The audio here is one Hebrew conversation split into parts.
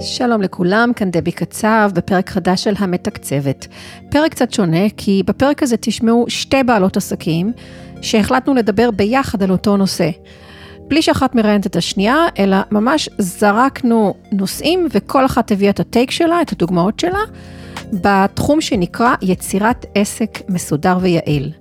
שלום לכולם, כאן דבי קצב בפרק חדש של המתקצבת. פרק קצת שונה, כי בפרק הזה תשמעו שתי בעלות עסקים שהחלטנו לדבר ביחד על אותו נושא. בלי שאחת מראיינת את השנייה, אלא ממש זרקנו נושאים וכל אחת הביאה את הטייק שלה, את הדוגמאות שלה, בתחום שנקרא יצירת עסק מסודר ויעיל.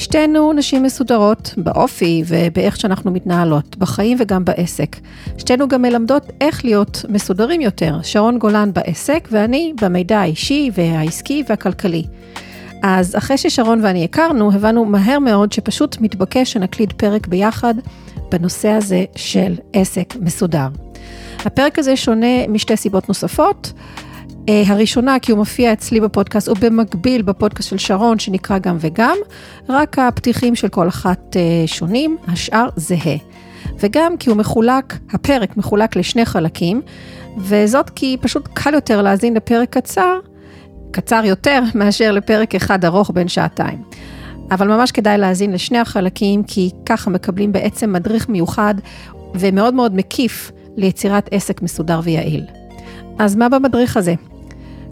שתינו נשים מסודרות באופי ובאיך שאנחנו מתנהלות, בחיים וגם בעסק. שתינו גם מלמדות איך להיות מסודרים יותר, שרון גולן בעסק ואני במידע האישי והעסקי והכלכלי. אז אחרי ששרון ואני הכרנו, הבנו מהר מאוד שפשוט מתבקש שנקליד פרק ביחד בנושא הזה של עסק מסודר. הפרק הזה שונה משתי סיבות נוספות. אה, הראשונה, כי הוא מופיע אצלי בפודקאסט, ובמקביל בפודקאסט של שרון, שנקרא גם וגם, רק הפתיחים של כל אחת אה, שונים, השאר זהה. וגם כי הוא מחולק, הפרק מחולק לשני חלקים, וזאת כי פשוט קל יותר להאזין לפרק קצר, קצר יותר מאשר לפרק אחד ארוך בין שעתיים. אבל ממש כדאי להאזין לשני החלקים, כי ככה מקבלים בעצם מדריך מיוחד ומאוד מאוד מקיף ליצירת עסק מסודר ויעיל. אז מה במדריך הזה?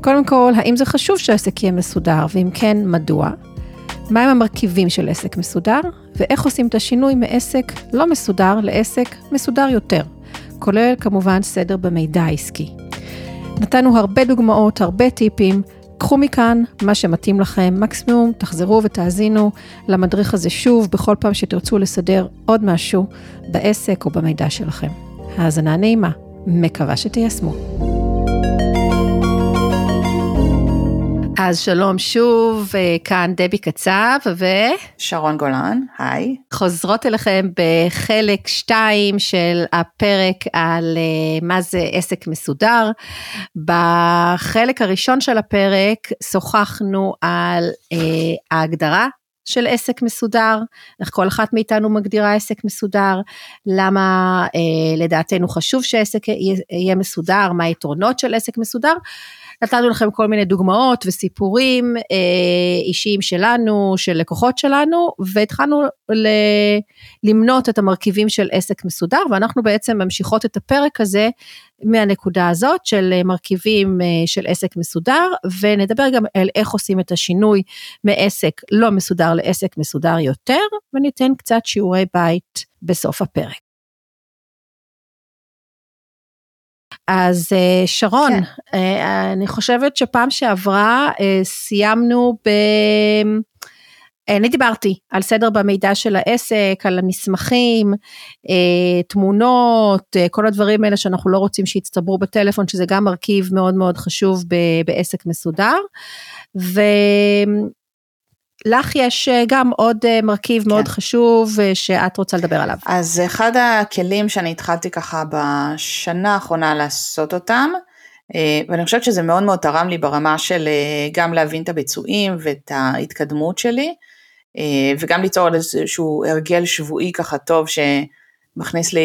קודם כל, האם זה חשוב שהעסק יהיה מסודר, ואם כן, מדוע? מהם המרכיבים של עסק מסודר, ואיך עושים את השינוי מעסק לא מסודר לעסק מסודר יותר, כולל כמובן סדר במידע העסקי. נתנו הרבה דוגמאות, הרבה טיפים, קחו מכאן מה שמתאים לכם, מקסימום תחזרו ותאזינו למדריך הזה שוב בכל פעם שתרצו לסדר עוד משהו בעסק או במידע שלכם. האזנה נעימה, מקווה שתיישמו. אז שלום שוב, אה, כאן דבי קצב ו... שרון גולן, היי. חוזרות אליכם בחלק 2 של הפרק על אה, מה זה עסק מסודר. בחלק הראשון של הפרק שוחחנו על אה, ההגדרה של עסק מסודר, איך כל אחת מאיתנו מגדירה עסק מסודר, למה אה, לדעתנו חשוב שעסק יהיה מסודר, מה היתרונות של עסק מסודר, נתנו לכם כל מיני דוגמאות וסיפורים אה, אישיים שלנו, של לקוחות שלנו, והתחלנו ל, למנות את המרכיבים של עסק מסודר, ואנחנו בעצם ממשיכות את הפרק הזה מהנקודה הזאת של מרכיבים אה, של עסק מסודר, ונדבר גם על איך עושים את השינוי מעסק לא מסודר לעסק מסודר יותר, וניתן קצת שיעורי בית בסוף הפרק. אז אה, שרון, כן. אה, אני חושבת שפעם שעברה אה, סיימנו ב... אני דיברתי על סדר במידע של העסק, על המסמכים, תמונות, כל הדברים האלה שאנחנו לא רוצים שיצטברו בטלפון, שזה גם מרכיב מאוד מאוד חשוב בעסק מסודר. ו... לך יש אה, גם עוד אה, מרכיב כן. מאוד חשוב אה, שאת רוצה לדבר עליו. אז אחד הכלים שאני התחלתי ככה בשנה האחרונה לעשות אותם, ואני חושבת שזה מאוד מאוד תרם לי ברמה של גם להבין את הביצועים ואת ההתקדמות שלי, וגם ליצור איזשהו הרגל שבועי ככה טוב שמכניס לי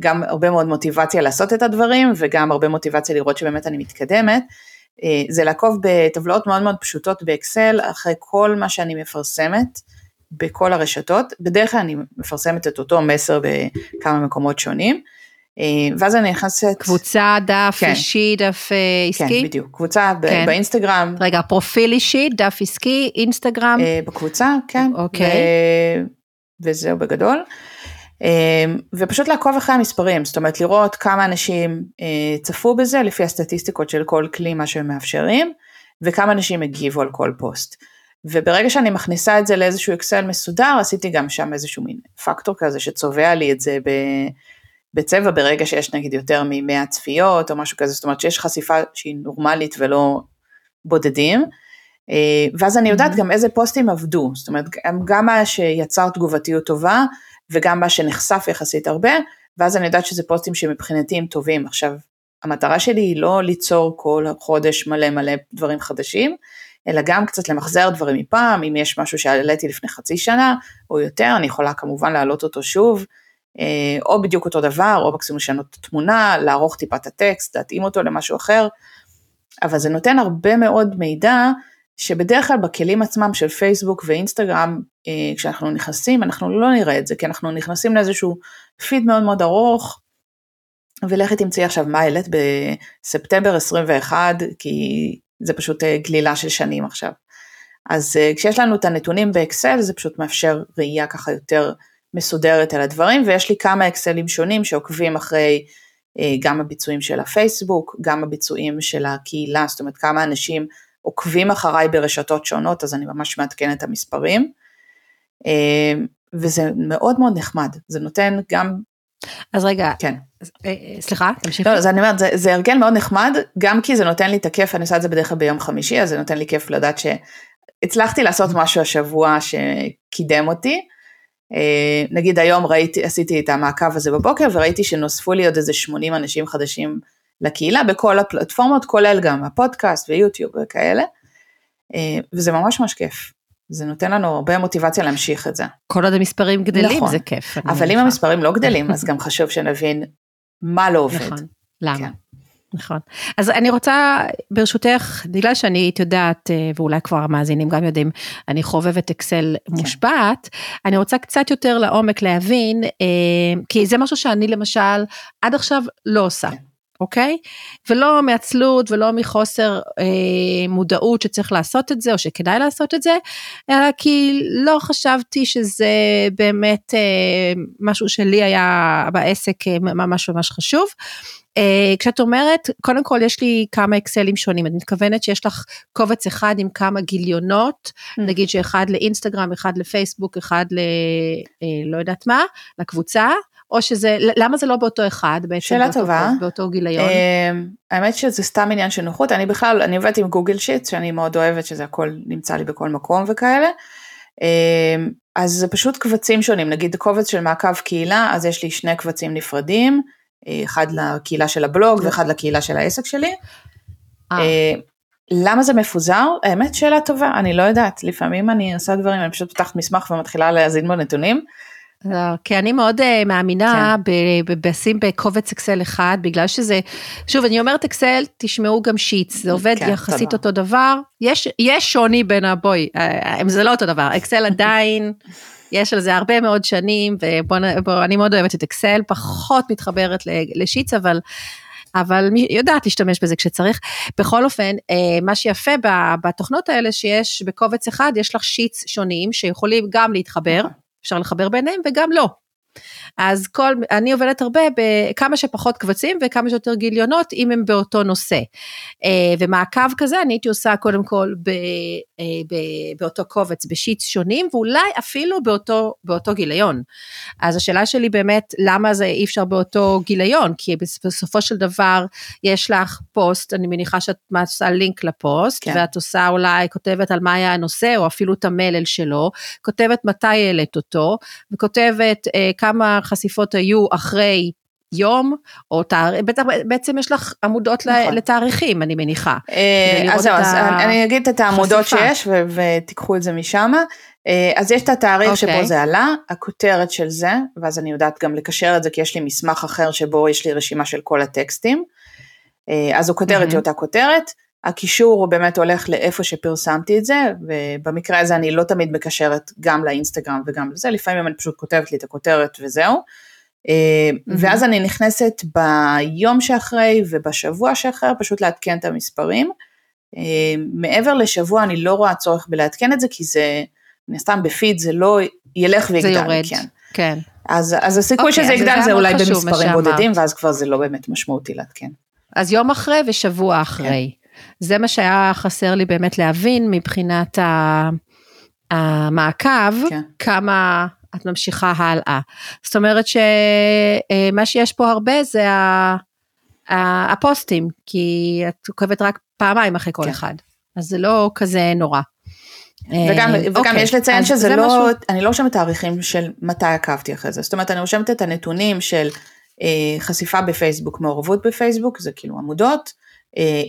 גם הרבה מאוד מוטיבציה לעשות את הדברים, וגם הרבה מוטיבציה לראות שבאמת אני מתקדמת. אה, זה לעקוב בטבלאות מאוד מאוד פשוטות באקסל אחרי כל מה שאני מפרסמת בכל הרשתות, בדרך כלל אני מפרסמת את אותו מסר בכמה מקומות שונים. אה, ואז אני נכנסת... קבוצה, דף כן. אישי, דף אה, עסקי? כן, בדיוק. קבוצה כן. באינסטגרם. רגע, פרופיל אישי, דף עסקי, אינסטגרם? בקבוצה, כן. אוקיי. וזהו בגדול. אמ, ופשוט לעקוב אחרי המספרים, זאת אומרת לראות כמה אנשים אה, צפו בזה לפי הסטטיסטיקות של כל כלי מה שהם מאפשרים, וכמה אנשים הגיבו על כל פוסט. וברגע שאני מכניסה את זה לאיזשהו אקסל מסודר, עשיתי גם שם איזשהו מין פקטור כזה שצובע לי את זה בצבע ברגע שיש נגיד יותר מ-100 צפיות או משהו כזה, זאת אומרת שיש חשיפה שהיא נורמלית ולא בודדים. אה, ואז אני יודעת mm-hmm. גם איזה פוסטים עבדו, זאת אומרת גם מה שיצר תגובתיות טובה, וגם מה שנחשף יחסית הרבה, ואז אני יודעת שזה פוסטים שמבחינתי הם טובים. עכשיו, המטרה שלי היא לא ליצור כל חודש מלא מלא דברים חדשים, אלא גם קצת למחזר דברים מפעם, אם יש משהו שהעליתי לפני חצי שנה או יותר, אני יכולה כמובן להעלות אותו שוב, אה, או בדיוק אותו דבר, או מקסימום לשנות את התמונה, לערוך טיפה את הטקסט, להתאים אותו למשהו אחר, אבל זה נותן הרבה מאוד מידע שבדרך כלל בכלים עצמם של פייסבוק ואינסטגרם, כשאנחנו נכנסים, אנחנו לא נראה את זה, כי אנחנו נכנסים לאיזשהו פיד מאוד מאוד ארוך, ולכי תמצאי עכשיו מה העלית בספטמבר 21, כי זה פשוט אה, גלילה של שנים עכשיו. אז אה, כשיש לנו את הנתונים באקסל זה פשוט מאפשר ראייה ככה יותר מסודרת על הדברים, ויש לי כמה אקסלים שונים שעוקבים אחרי אה, גם הביצועים של הפייסבוק, גם הביצועים של הקהילה, זאת אומרת כמה אנשים עוקבים אחריי ברשתות שונות, אז אני ממש מעדכנת את המספרים. וזה מאוד מאוד נחמד, זה נותן גם... אז רגע, כן. סליחה, תמשיכי. לא, אז אני אומרת, זה, זה הרגל מאוד נחמד, גם כי זה נותן לי את הכיף, אני עושה את זה בדרך כלל ביום חמישי, אז זה נותן לי כיף לדעת שהצלחתי לעשות משהו השבוע שקידם אותי. אה, נגיד היום ראיתי, עשיתי את המעקב הזה בבוקר וראיתי שנוספו לי עוד איזה 80 אנשים חדשים לקהילה בכל הפלטפורמות, כולל גם הפודקאסט ויוטיוב וכאלה, אה, וזה ממש ממש כיף. זה נותן לנו הרבה מוטיבציה להמשיך את זה. כל עוד המספרים גדלים נכון. זה כיף. אבל אם המספרים לא גדלים, אז גם חשוב שנבין מה לא עובד. נכון, למה? כן. נכון. אז אני רוצה, ברשותך, בגלל שאני את יודעת, אה, ואולי כבר המאזינים גם יודעים, אני חובבת אקסל כן. מושפעת, אני רוצה קצת יותר לעומק להבין, אה, כי זה משהו שאני למשל עד עכשיו לא עושה. כן. אוקיי? ולא מעצלות ולא מחוסר אה, מודעות שצריך לעשות את זה או שכדאי לעשות את זה, אלא כי לא חשבתי שזה באמת אה, משהו שלי היה בעסק אה, ממש ממש חשוב. Uh, כשאת אומרת, קודם כל יש לי כמה אקסלים שונים, את מתכוונת שיש לך קובץ אחד עם כמה גיליונות, mm. נגיד שאחד לאינסטגרם, אחד לפייסבוק, אחד ל... uh, לא יודעת מה, לקבוצה, או שזה, למה זה לא באותו אחד בעצם? שאלה באותו טובה. באותו גיליון? אמ, האמת שזה סתם עניין של נוחות, אני בכלל, אני עובדת עם גוגל שיט, שאני מאוד אוהבת שזה הכל נמצא לי בכל מקום וכאלה. אמ, אז זה פשוט קבצים שונים, נגיד קובץ של מעקב קהילה, אז יש לי שני קבצים נפרדים, אחד לקהילה של הבלוג ואחד לקהילה של העסק שלי. אה. אה, למה זה מפוזר? האמת שאלה טובה, אני לא יודעת, לפעמים אני עושה דברים, אני פשוט פותחת מסמך ומתחילה להאזין בו נתונים. לא, כי אני מאוד uh, מאמינה כן. בשים בקובץ אקסל אחד, בגלל שזה, שוב, אני אומרת אקסל, תשמעו גם שיטס, זה עובד כן, יחסית תודה. אותו דבר. יש, יש שוני בין הבואי, אה, זה לא אותו דבר, אקסל עדיין, יש על זה הרבה מאוד שנים, ואני מאוד אוהבת את אקסל, פחות מתחברת לשיטס, אבל... אבל יודעת להשתמש בזה כשצריך. בכל אופן, אה, מה שיפה בתוכנות האלה שיש בקובץ אחד, יש לך שיטס שונים שיכולים גם להתחבר, נכון. אפשר לחבר ביניהם וגם לא. אז כל, אני עובדת הרבה בכמה שפחות קבצים וכמה שיותר גיליונות אם הם באותו נושא. אה, ומעקב כזה אני הייתי עושה קודם כל ב, אה, ב, באותו קובץ בשיטס שונים ואולי אפילו באותו, באותו גיליון. אז השאלה שלי באמת למה זה אי אפשר באותו גיליון כי בסופו של דבר יש לך פוסט אני מניחה שאת עושה לינק לפוסט כן. ואת עושה אולי כותבת על מה היה הנושא או אפילו את המלל שלו כותבת מתי העלית אותו וכותבת אה, כמה חשיפות היו אחרי יום, או תאריך, בעצם יש לך עמודות נכון. לתאריכים, אני מניחה. אה, אז זהו, אז אני אגיד את העמודות שיש, ותיקחו את זה משם. אה, אז יש את התאריך okay. שבו אוקיי. זה עלה, הכותרת של זה, ואז אני יודעת גם לקשר את זה, כי יש לי מסמך אחר שבו יש לי רשימה של כל הטקסטים. אה, אז הכותרת mm-hmm. היא אותה כותרת. הקישור הוא באמת הולך לאיפה שפרסמתי את זה, ובמקרה הזה אני לא תמיד מקשרת גם לאינסטגרם וגם לזה, לפעמים אני פשוט כותבת לי את הכותרת וזהו. Mm-hmm. ואז אני נכנסת ביום שאחרי ובשבוע שאחרי, פשוט לעדכן את המספרים. אה, מעבר לשבוע אני לא רואה צורך בלעדכן את זה, כי זה, מן הסתם בפיד זה לא ילך ויגדל, זה יורד, כן. כן. אז, אז הסיכוי okay, אוקיי, שזה יגדל זה אולי במספרים בודדים, ואז כבר זה לא באמת משמעותי לעדכן. אז יום אחרי ושבוע אחרי. כן. זה מה שהיה חסר לי באמת להבין מבחינת המעקב, כן. כמה את ממשיכה הלאה. זאת אומרת שמה שיש פה הרבה זה הפוסטים, כי את עוקבת רק פעמיים אחרי כל כן. אחד, אז זה לא כזה נורא. וגם, וגם אוקיי, יש לציין שזה לא, משהו... אני לא רושמת תאריכים של מתי עקבתי אחרי זה, זאת אומרת אני רושמת את הנתונים של אה, חשיפה בפייסבוק, מעורבות בפייסבוק, זה כאילו עמודות, אה,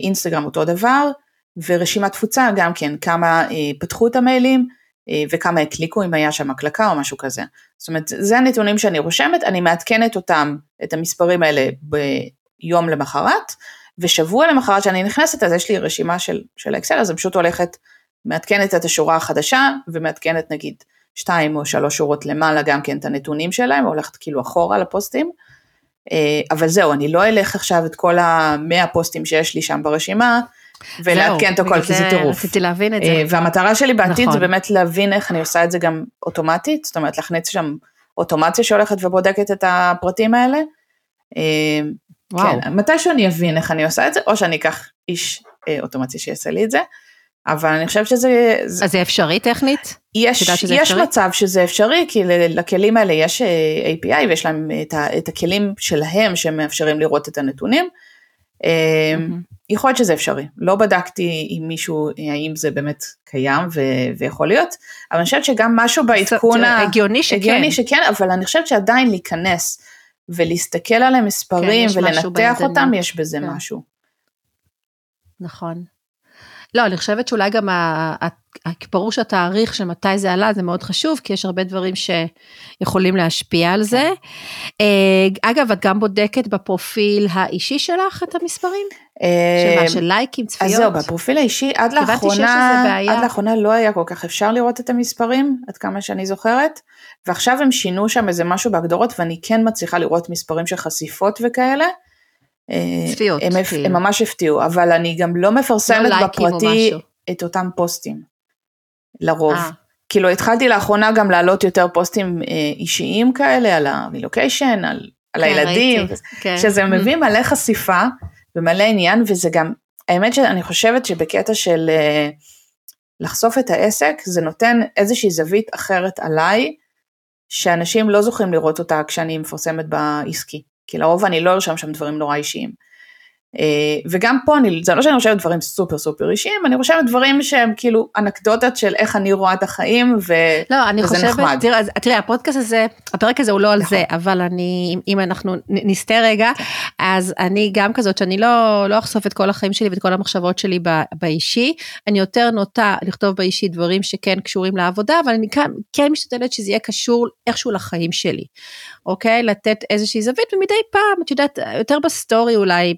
אינסטגרם אותו דבר, ורשימת תפוצה גם כן, כמה אה, פתחו את המיילים אה, וכמה הקליקו אם היה שם הקלקה או משהו כזה. זאת אומרת, זה הנתונים שאני רושמת, אני מעדכנת אותם, את המספרים האלה ביום למחרת, ושבוע למחרת שאני נכנסת אז יש לי רשימה של, של האקסל, אז אני פשוט הולכת, מעדכנת את השורה החדשה ומעדכנת נגיד שתיים או שלוש שורות למעלה גם כן את הנתונים שלהם, הולכת כאילו אחורה לפוסטים. אה, אבל זהו, אני לא אלך עכשיו את כל המאה פוסטים שיש לי שם ברשימה, ולעדכן את הכל, כי זה טירוף. רציתי להבין את זה. והמטרה שלי בעתיד נכון. זה באמת להבין איך אני עושה את זה גם אוטומטית, זאת אומרת להכניס שם אוטומציה שהולכת ובודקת את הפרטים האלה. וואו. כן, מתישהו אני אבין איך אני עושה את זה, או שאני אקח איש אה, אוטומציה שיעשה לי את זה, אבל אני חושבת שזה... זה, אז זה אפשרי טכנית? יש, יש אפשרי? מצב שזה אפשרי, כי לכלים האלה יש אה, API ויש להם את, ה, את הכלים שלהם שמאפשרים לראות את הנתונים. אה, מהמם. יכול להיות שזה אפשרי, לא בדקתי עם מישהו האם זה באמת קיים ו, ויכול להיות, אבל אני חושבת שגם משהו בעדכון, ה- הגיוני שכן. הגיוני שכן, אבל אני חושבת שעדיין להיכנס ולהסתכל על המספרים כן, ולנתח. אותם, יש בזה כן. משהו. נכון. לא, אני חושבת שאולי גם ברור שהתאריך של מתי זה עלה זה מאוד חשוב, כי יש הרבה דברים שיכולים להשפיע על זה. אה, אגב, את גם בודקת בפרופיל האישי שלך את המספרים? של מה, של לייקים, צפיות? אז זהו, בפרופיל האישי עד לאחרונה. עד לאחרונה לא היה כל כך אפשר לראות את המספרים, עד כמה שאני זוכרת, ועכשיו הם שינו שם איזה משהו בהגדרות ואני כן מצליחה לראות מספרים של חשיפות וכאלה. אה, צפיות, הם, כאילו. הם ממש הפתיעו, אבל אני גם לא מפרסמת לא בפרטי. את אותם פוסטים, לרוב. אה. כאילו התחלתי לאחרונה גם להעלות יותר פוסטים אה, אישיים כאלה, על הרילוקיישן, על, על כן, הילדים, ראיתי, כן. שזה מביא מלא חשיפה ומלא עניין, וזה גם, האמת שאני חושבת שבקטע של לחשוף את העסק, זה נותן איזושהי זווית אחרת עליי, שאנשים לא זוכים לראות אותה כשאני מפרסמת בעסקי, כי לרוב אני לא ארשם שם דברים נורא אישיים. אה, וגם פה, אני, זה לא שאני רושמת דברים סופר סופר אישיים, אני רושמת דברים שהם כאילו אנקדוטות של איך אני רואה את החיים, ו... לא, אני וזה חושבת, נחמד. תראה, תראה, הפודקאסט הזה, הפרק הזה הוא לא על נכון. זה, אבל אני, אם- אנחנו נסטה רגע, אז אני גם כזאת שאני לא, לא אחשוף את כל החיים שלי ואת כל המחשבות שלי ב- באישי, אני יותר נוטה לכתוב באישי דברים שכן קשורים לעבודה, אבל אני כאן, כן משתדלת שזה יהיה קשור איכשהו לחיים שלי, אוקיי? לתת איזושהי זווית, ומדי פעם, את יודעת, יותר בסטורי אולי,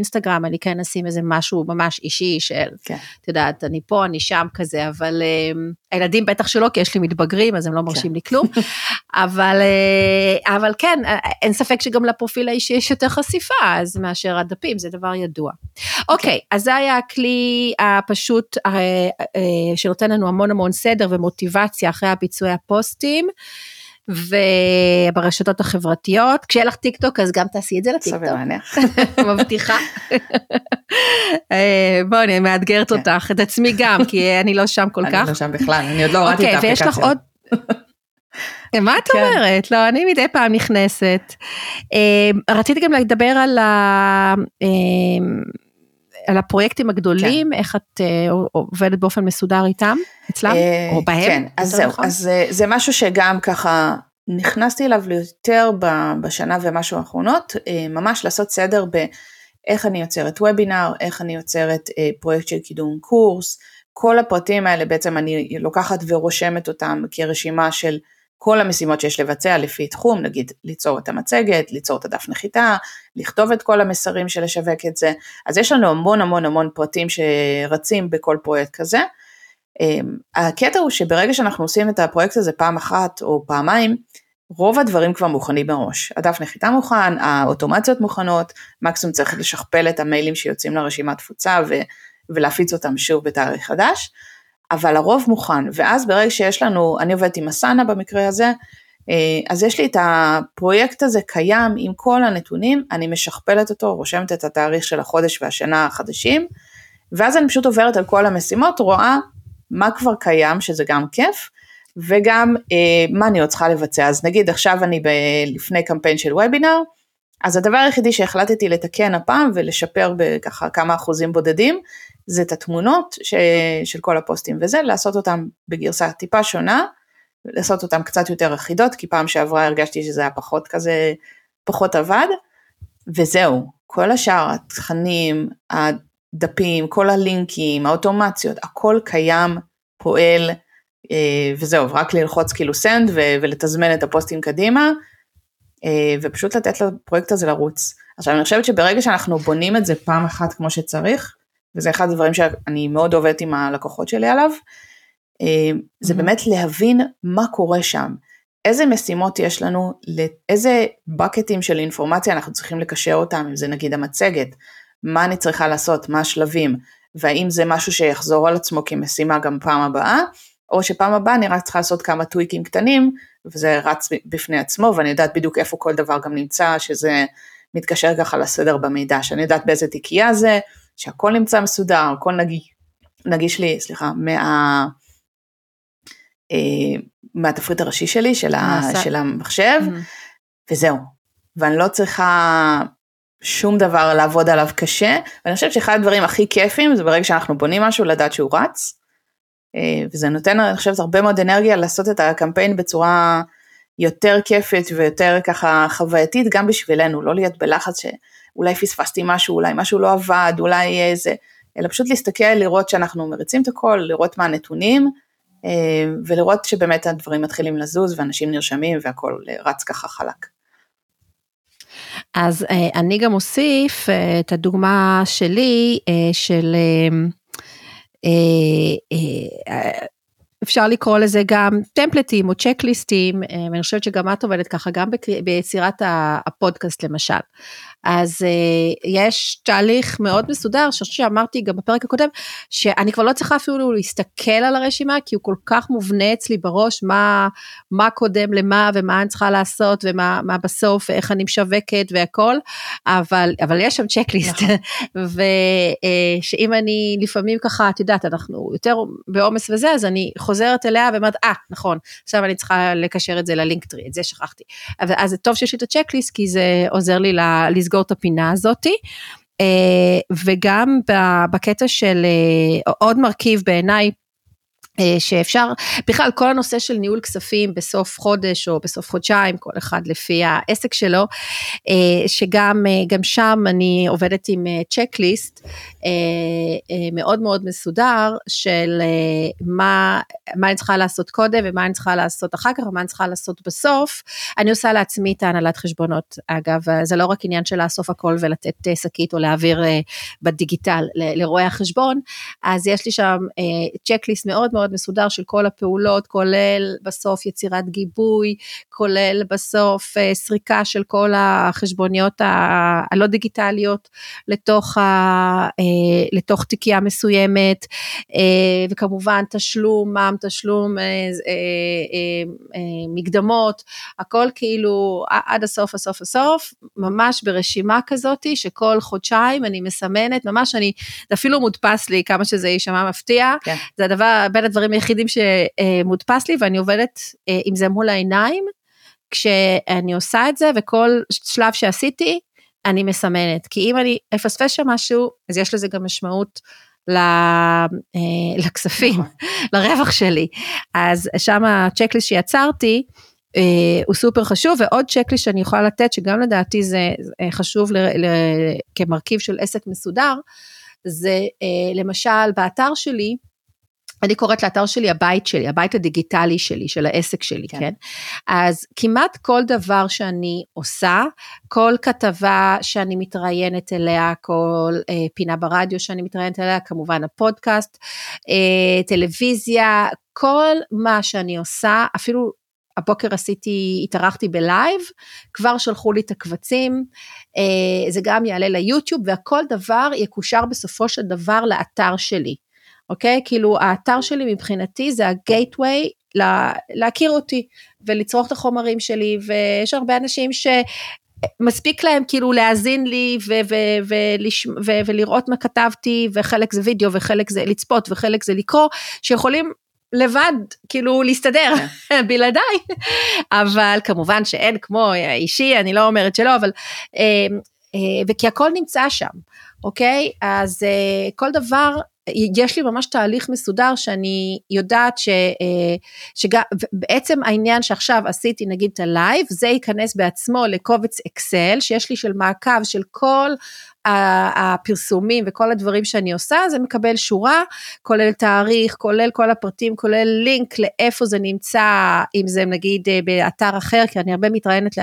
באינסטגרם, אני כן אשים איזה משהו ממש אישי של, כן. את יודעת, אני פה, אני שם כזה, אבל um, הילדים בטח שלא, כי יש לי מתבגרים, אז הם לא מרשים כן. לי כלום. אבל, אה, אבל כן, אה, אין ספק שגם לפרופיל האישי יש יותר חשיפה, אז מאשר הדפים, זה דבר ידוע. אוקיי, אז זה היה הכלי הפשוט אה, אה, שנותן לנו המון המון סדר ומוטיבציה אחרי הביצועי הפוסטים. וברשתות החברתיות, כשיהיה לך טיק טוק אז גם תעשי את זה לטיק טוק. מבטיחה. אה, בואי, אני מאתגרת כן. אותך, את עצמי גם, כי אני לא שם כל אני כך. לא שם בכלל, אני עוד לא הורדתי את אוקיי, האפליקציה. ויש לך עוד... מה את כן. אומרת? לא, אני מדי פעם נכנסת. אה, רציתי גם לדבר על ה... על הפרויקטים הגדולים, איך את אה, עובדת באופן מסודר איתם, אצלם, אה, או בהם. כן, אז זהו, נכון? אז אה, זה משהו שגם ככה נכנסתי אליו יותר בשנה ומשהו האחרונות, אה, ממש לעשות סדר באיך אני יוצרת וובינר, איך אני יוצרת אה, פרויקט של קידום קורס, כל הפרטים האלה בעצם אני לוקחת ורושמת אותם כרשימה של כל המשימות שיש לבצע לפי תחום, נגיד ליצור את המצגת, ליצור את הדף נחיתה, לכתוב את כל המסרים של לשווק את זה, אז יש לנו המון המון המון פרטים שרצים בכל פרויקט כזה. אמ, הקטע הוא שברגע שאנחנו עושים את הפרויקט הזה פעם אחת או פעמיים, רוב הדברים כבר מוכנים מראש. הדף נחיתה מוכן, האוטומציות מוכנות, מקסימום צריך לשכפל את המיילים שיוצאים לרשימת תפוצה ו- ולהפיץ אותם שוב בתאריך חדש, אבל הרוב מוכן, ואז ברגע שיש לנו, אני עובדת עם אסנה במקרה הזה, אה, אז יש לי את הפרויקט הזה קיים עם כל הנתונים, אני משכפלת אותו, רושמת את התאריך של החודש והשנה החדשים, ואז אני פשוט עוברת על כל המשימות, רואה מה כבר קיים, שזה גם כיף, וגם אה, מה אני עוד צריכה לבצע. אז נגיד עכשיו אני ב- לפני קמפיין של וובינר, אז הדבר היחידי שהחלטתי לתקן הפעם ולשפר בככה כמה אחוזים בודדים, זה את התמונות ש, של כל הפוסטים וזה, לעשות אותם בגרסה טיפה שונה, לעשות אותם קצת יותר אחידות, כי פעם שעברה הרגשתי שזה היה פחות כזה, פחות עבד, וזהו, כל השאר, התכנים, הדפים, כל הלינקים, האוטומציות, הכל קיים, פועל, אה, וזהו, רק ללחוץ כאילו send ו- ולתזמן את הפוסטים קדימה, אה, ופשוט לתת לפרויקט הזה לרוץ. עכשיו אני חושבת שברגע שאנחנו בונים את זה פעם אחת כמו שצריך, וזה אחד הדברים שאני מאוד עובדת עם הלקוחות שלי עליו, אה, זה Mhm. באמת להבין מה קורה שם. איזה משימות יש לנו, לאיזה בקטים של אינפורמציה אנחנו צריכים לקשר אותם, אם זה נגיד המצגת, מה אני צריכה לעשות, מה השלבים, והאם זה משהו שיחזור על עצמו כמשימה גם פעם הבאה, או שפעם הבאה אני רק צריכה לעשות כמה טוויקים קטנים, וזה רץ בפני עצמו, ואני יודעת בדיוק איפה כל דבר גם נמצא, שזה מתקשר ככה לסדר במידע, שאני יודעת באיזה תיקייה זה, שהכל נמצא מסודר, הכל נגיש, נגיש לי, סליחה, מה... אה, מהתפריט הראשי שלי, של, ה, של המחשב, mm-hmm. וזהו. ואני לא צריכה שום דבר לעבוד עליו קשה, ואני חושבת שאחד הדברים הכי כיפים זה ברגע שאנחנו בונים משהו לדעת שהוא רץ, אה, וזה נותן אני חושבת הרבה מאוד אנרגיה לעשות את הקמפיין בצורה יותר כיפת ויותר ככה חווייתית גם בשבילנו, לא להיות בלחץ שאולי פספסתי משהו, אולי משהו לא עבד, אולי איזה, אלא פשוט להסתכל, לראות שאנחנו מריצים את הכל, לראות מה הנתונים, אה, ולראות שבאמת הדברים מתחילים לזוז ואנשים נרשמים והכל רץ ככה חלק. אז אה, אני גם אוסיף את הדוגמה שלי של אה, אה, אפשר לקרוא לזה גם טמפלטים או צ'קליסטים, אה, ואני חושבת שגם את עובדת ככה, גם ביצירת הפודקאסט למשל. אז uh, יש תהליך מאוד מסודר, שאני חושבת שאמרתי גם בפרק הקודם, שאני כבר לא צריכה אפילו להסתכל על הרשימה, כי הוא כל כך מובנה אצלי בראש, מה, מה קודם למה ומה אני צריכה לעשות ומה בסוף ואיך אני משווקת והכל, אבל, אבל יש שם צ'קליסט. ושאם uh, אני לפעמים ככה, את יודעת, אנחנו יותר בעומס וזה, אז אני חוזרת אליה ואומרת, אה, ah, נכון, עכשיו אני צריכה לקשר את זה ללינקטרי, את זה שכחתי. אז טוב שיש לי את הצ'קליסט, כי זה עוזר לי לסגור לסגור את הפינה הזאתי. Uh, וגם בקטע של uh, עוד מרכיב בעיניי אה, שאפשר, בכלל כל הנושא של ניהול כספים בסוף חודש או בסוף חודשיים, כל אחד לפי העסק שלו, אה, שגם אה, שם אני עובדת עם צ'קליסט מאוד מאוד מסודר של מה, מה אני צריכה לעשות קודם ומה אני צריכה לעשות אחר כך ומה אני צריכה לעשות בסוף. אני עושה לעצמי את ההנהלת חשבונות, אגב, זה לא רק עניין של לאסוף הכל ולתת שקית או להעביר בדיגיטל לרואי החשבון, אז יש לי שם צ'קליסט מאוד מאוד מאוד מסודר של כל הפעולות, כולל בסוף יצירת גיבוי, כולל בסוף אה, סריקה של כל החשבוניות הלא דיגיטליות לתוך, ה, אה, לתוך תיקייה מסוימת, אה, וכמובן תשלום, מע"מ, תשלום, מקדמות, הכל כאילו עד הסוף, הסוף, הסוף, ממש ברשימה כזאתי שכל חודשיים אני מסמנת, ממש אני, זה אפילו מודפס לי כמה שזה יישמע מפתיע, כן. זה הדבר, בין הדברים היחידים שמודפס לי ואני עובדת אה, עם זה מול העיניים, כשאני עושה את זה וכל שלב שעשיתי, אני מסמנת, כי אם אני אפספס שם משהו, אז יש לזה גם משמעות אה, לכספים, נכון. לרווח שלי. אז שם הצ'קליסט שיצרתי, אה, הוא סופר חשוב, ועוד צ'קליסט שאני יכולה לתת, שגם לדעתי זה חשוב ל, ל, כמרכיב של עסק מסודר, זה למשל באתר שלי, אני קוראת לאתר שלי הבית שלי, הבית הדיגיטלי שלי, של העסק שלי, כן? כן? אז כמעט כל דבר שאני עושה, כל כתבה שאני מתראיינת אליה, כל אה, פינה ברדיו שאני מתראיינת אליה, כמובן הפודקאסט, אה, טלוויזיה, כל מה שאני עושה, אפילו הבוקר עשיתי, התארחתי בלייב, כבר שלחו לי את הקבצים, אה, זה גם יעלה ליוטיוב, והכל דבר יקושר בסופו של דבר לאתר שלי. אוקיי? כאילו האתר שלי מבחינתי זה הגייטווי לה, להכיר אותי ולצרוך את החומרים שלי ויש הרבה אנשים ש... מספיק להם כאילו להאזין לי ו- ו- ו- ו- ולראות מה כתבתי וחלק זה וידאו וחלק זה לצפות וחלק זה לקרוא שיכולים לבד כאילו להסתדר כן. בלעדיי אבל כמובן שאין כמו אישי אני לא אומרת שלא אבל אה, אה, וכי הכל נמצא שם אוקיי אז אה, כל דבר יש לי ממש תהליך מסודר שאני יודעת ש, אה, שבעצם העניין שעכשיו עשיתי נגיד את ה live, זה ייכנס בעצמו לקובץ אקסל שיש לי של מעקב של כל הפרסומים וכל הדברים שאני עושה, זה מקבל שורה, כולל תאריך, כולל כל הפרטים, כולל לינק לאיפה זה נמצא, אם זה נגיד אה, באתר אחר, כי אני הרבה מתראיינת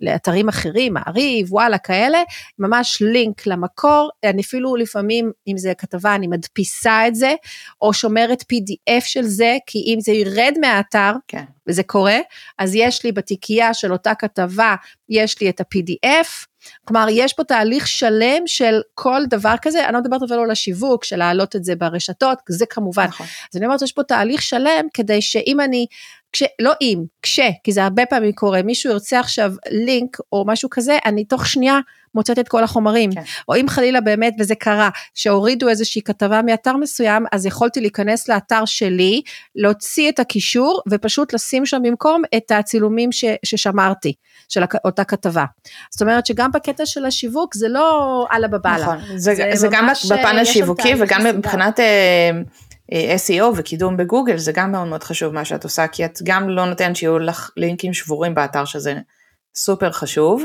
לאתרים אחרים, מעריב, וואלה, כאלה, ממש לינק למקור, אני אפילו לפעמים, אם זה כתבה, אני מדפיסה את זה, או שומרת PDF של זה, כי אם זה ירד מהאתר, כן. וזה קורה, אז יש לי בתיקייה של אותה כתבה, יש לי את ה-PDF, כלומר, יש פה תהליך שלם של כל דבר כזה, אני לא מדברת אפילו על השיווק, של להעלות את זה ברשתות, זה כמובן. נכון. אז אני אומרת, יש פה תהליך שלם, כדי שאם אני, כש, לא אם, כש, כי זה הרבה פעמים קורה, מישהו ירצה עכשיו לינק או משהו כזה, אני תוך שנייה מוצאת את כל החומרים. כן. או אם חלילה באמת, וזה קרה, שהורידו איזושהי כתבה מאתר מסוים, אז יכולתי להיכנס לאתר שלי, להוציא את הקישור, ופשוט לשים שם במקום את הצילומים ש, ששמרתי, של אותה כתבה. זאת אומרת שגם בקטע של השיווק, זה לא אללה בבאללה. נכון, זה, זה, זה גם בפן אה, השיווקי וגם. מבחינת אה, SEO וקידום בגוגל, זה גם מאוד מאוד חשוב מה שאת עושה, כי את גם לא נותנת שיהיו לך לינקים שבורים באתר שזה סופר חשוב.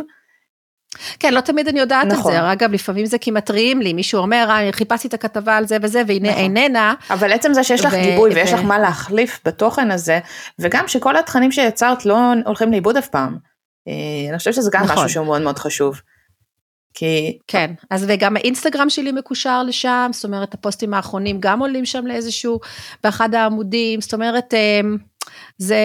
כן, לא תמיד אני יודעת נכון. את זה, אגב, לפעמים זה כי מתריעים לי, מישהו אומר, "אה, חיפשתי את הכתבה על זה וזה, והנה נכון. איננה, אבל עצם זה שיש לך ו- גיבוי ויש ו- לך מה להחליף בתוכן הזה, וגם שכל התכנים שיצרת לא הולכים לאיבוד אף פעם. אה, אני חושבת שזה גם נכון. משהו שהוא מאוד מאוד חשוב. כי כן, אז וגם האינסטגרם שלי מקושר לשם, זאת אומרת, הפוסטים האחרונים גם עולים שם לאיזשהו, באחד העמודים, זאת אומרת, אמ, זה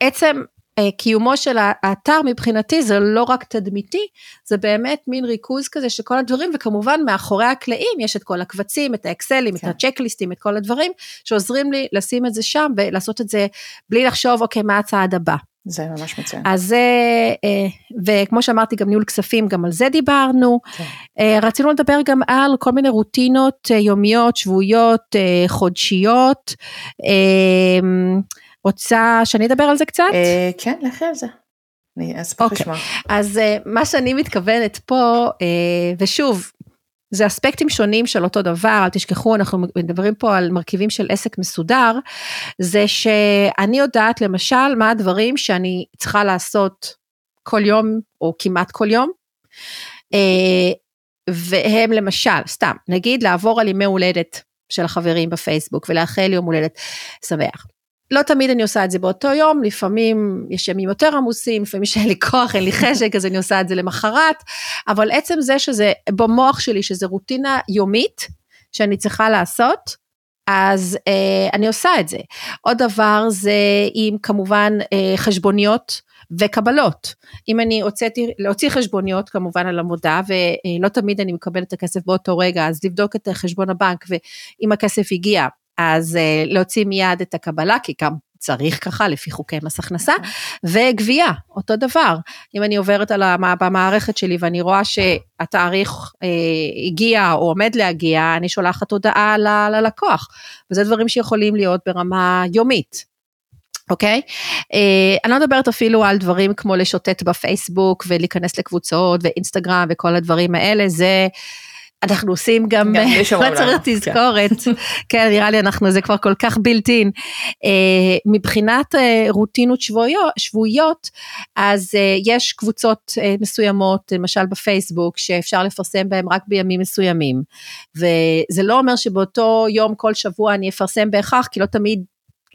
עצם אה, קיומו של האתר מבחינתי זה לא רק תדמיתי, זה באמת מין ריכוז כזה של כל הדברים, וכמובן מאחורי הקלעים יש את כל הקבצים, את האקסלים, כן. את הצ'קליסטים, את כל הדברים, שעוזרים לי לשים את זה שם ולעשות את זה בלי לחשוב, אוקיי, מה הצעד הבא. זה ממש מצוין. אז זה, אה, וכמו שאמרתי, גם ניהול כספים, גם על זה דיברנו. כן. אה, רצינו לדבר גם על כל מיני רוטינות אה, יומיות, שבועיות, אה, חודשיות. אה, רוצה שאני אדבר על זה קצת? אה, כן, לכי על זה. אני אשמח אוקיי. לשמוע. אז אה, מה שאני מתכוונת פה, אה, ושוב, זה אספקטים שונים של אותו דבר, אל תשכחו, אנחנו מדברים פה על מרכיבים של עסק מסודר, זה שאני יודעת למשל מה הדברים שאני צריכה לעשות כל יום, או כמעט כל יום, אה, והם למשל, סתם, נגיד לעבור על ימי הולדת של החברים בפייסבוק ולאחל יום הולדת שמח. לא תמיד אני עושה את זה באותו יום, לפעמים יש ימים יותר עמוסים, לפעמים שאין לי כוח, אין לי חשק, אז אני עושה את זה למחרת, אבל עצם זה שזה במוח שלי, שזה רוטינה יומית שאני צריכה לעשות, אז אה, אני עושה את זה. עוד דבר זה עם כמובן אה, חשבוניות וקבלות. אם אני הוצאתי, להוציא חשבוניות כמובן על עבודה, ולא תמיד אני מקבלת את הכסף באותו רגע, אז לבדוק את חשבון הבנק, ואם הכסף הגיע, אז uh, להוציא מיד את הקבלה, כי גם צריך ככה לפי חוקי מס הכנסה, וגבייה, אותו דבר. אם אני עוברת על המ... במערכת שלי ואני רואה שהתאריך אה, הגיע או עומד להגיע, אני שולחת הודעה ל- ללקוח. וזה דברים שיכולים להיות ברמה יומית. אוקיי? אה, אני לא מדברת אפילו על דברים כמו לשוטט בפייסבוק ולהיכנס לקבוצות ואינסטגרם וכל הדברים האלה, זה... אנחנו עושים גם, גם שאומרים לא צריך לנו, תזכורת, כן, נראה לי אנחנו, זה כבר כל כך בילטין. מבחינת אה, רוטינות שבועיות, שבועיות אז אה, יש קבוצות אה, מסוימות, למשל בפייסבוק, שאפשר לפרסם בהם רק בימים מסוימים. וזה לא אומר שבאותו יום כל שבוע אני אפרסם בהכרח, כי לא תמיד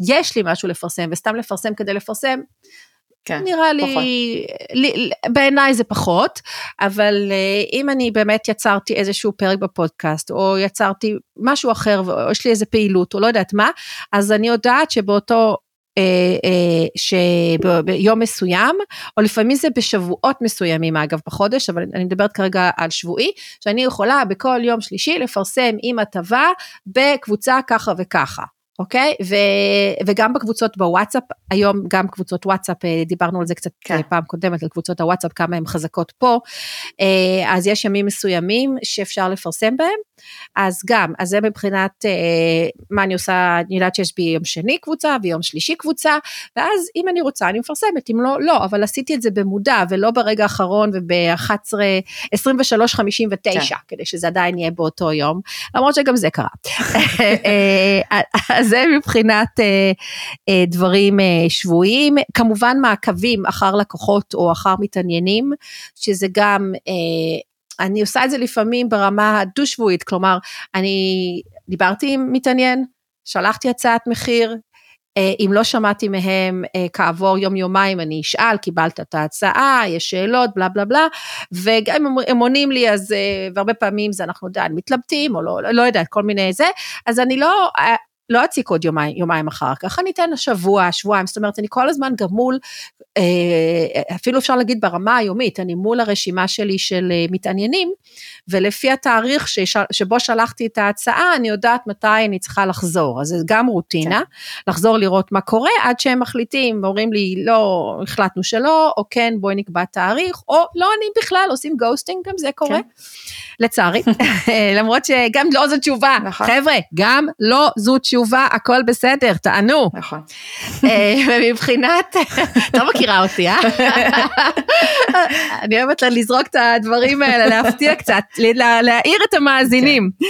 יש לי משהו לפרסם, וסתם לפרסם כדי לפרסם, כן, נראה לי, פחות. לי בעיניי זה פחות, אבל אה, אם אני באמת יצרתי איזשהו פרק בפודקאסט, או יצרתי משהו אחר, או יש לי איזה פעילות, או לא יודעת מה, אז אני יודעת שבאותו... אה, אה, שביום מסוים, או לפעמים זה בשבועות מסוימים אגב בחודש, אבל אני מדברת כרגע על שבועי, שאני יכולה בכל יום שלישי לפרסם עם הטבה בקבוצה ככה וככה. אוקיי? ו, וגם בקבוצות בוואטסאפ, היום גם קבוצות וואטסאפ, אה, דיברנו על זה קצת כן. כן. פעם קודמת, על קבוצות הוואטסאפ, כמה הן חזקות פה, אה, אז יש ימים מסוימים שאפשר לפרסם בהם, אז גם, אז זה מבחינת אה, מה אני עושה, אני יודעת שיש ביום שני קבוצה, ביום שלישי קבוצה, ואז אם אני רוצה אני מפרסמת, אם לא, לא, אבל עשיתי את זה במודע, ולא ברגע האחרון וב-11, 23, 59, כן. כדי שזה עדיין יהיה באותו יום, למרות שגם זה קרה. אה, אז זה מבחינת אה, אה, דברים אה, שבועיים, כמובן מעקבים אחר לקוחות או אחר מתעניינים, שזה גם, אה, אני עושה את זה לפעמים ברמה הדו-שבועית, כלומר, אני דיברתי עם מתעניין, שלחתי הצעת מחיר, אם לא שמעתי מהם כעבור יום-יומיים, אני אשאל, קיבלת את ההצעה, יש שאלות, בלה בלה בלה, וגם אם הם עונים לי, אז, והרבה פעמים זה אנחנו יודעים, מתלבטים, או לא, לא יודעת, כל מיני זה, אז אני לא, לא אציק עוד יומיים, יומיים אחר כך, אני אתן שבוע, שבועיים, זאת אומרת, אני כל הזמן גם מול, אה, אפילו אפשר להגיד ברמה היומית, אני מול הרשימה שלי של אה, מתעניינים, ולפי התאריך שבו שלחתי את ההצעה, אני יודעת מתי אני צריכה לחזור, אז זה גם רוטינה, כן. לחזור לראות מה קורה, עד שהם מחליטים, אומרים לי, לא, החלטנו שלא, או כן, בואי נקבע תאריך, או לא אני בכלל, עושים ghosting, גם זה קורה. כן. לצערי, למרות שגם לא זו תשובה, נכון. חבר'ה, גם לא זו תשובה, הכל בסדר, תענו. נכון. אה, ומבחינת, לא מכירה אותי, אה? אני אוהבת לזרוק את הדברים האלה, להפתיע קצת, להעיר את המאזינים. כן.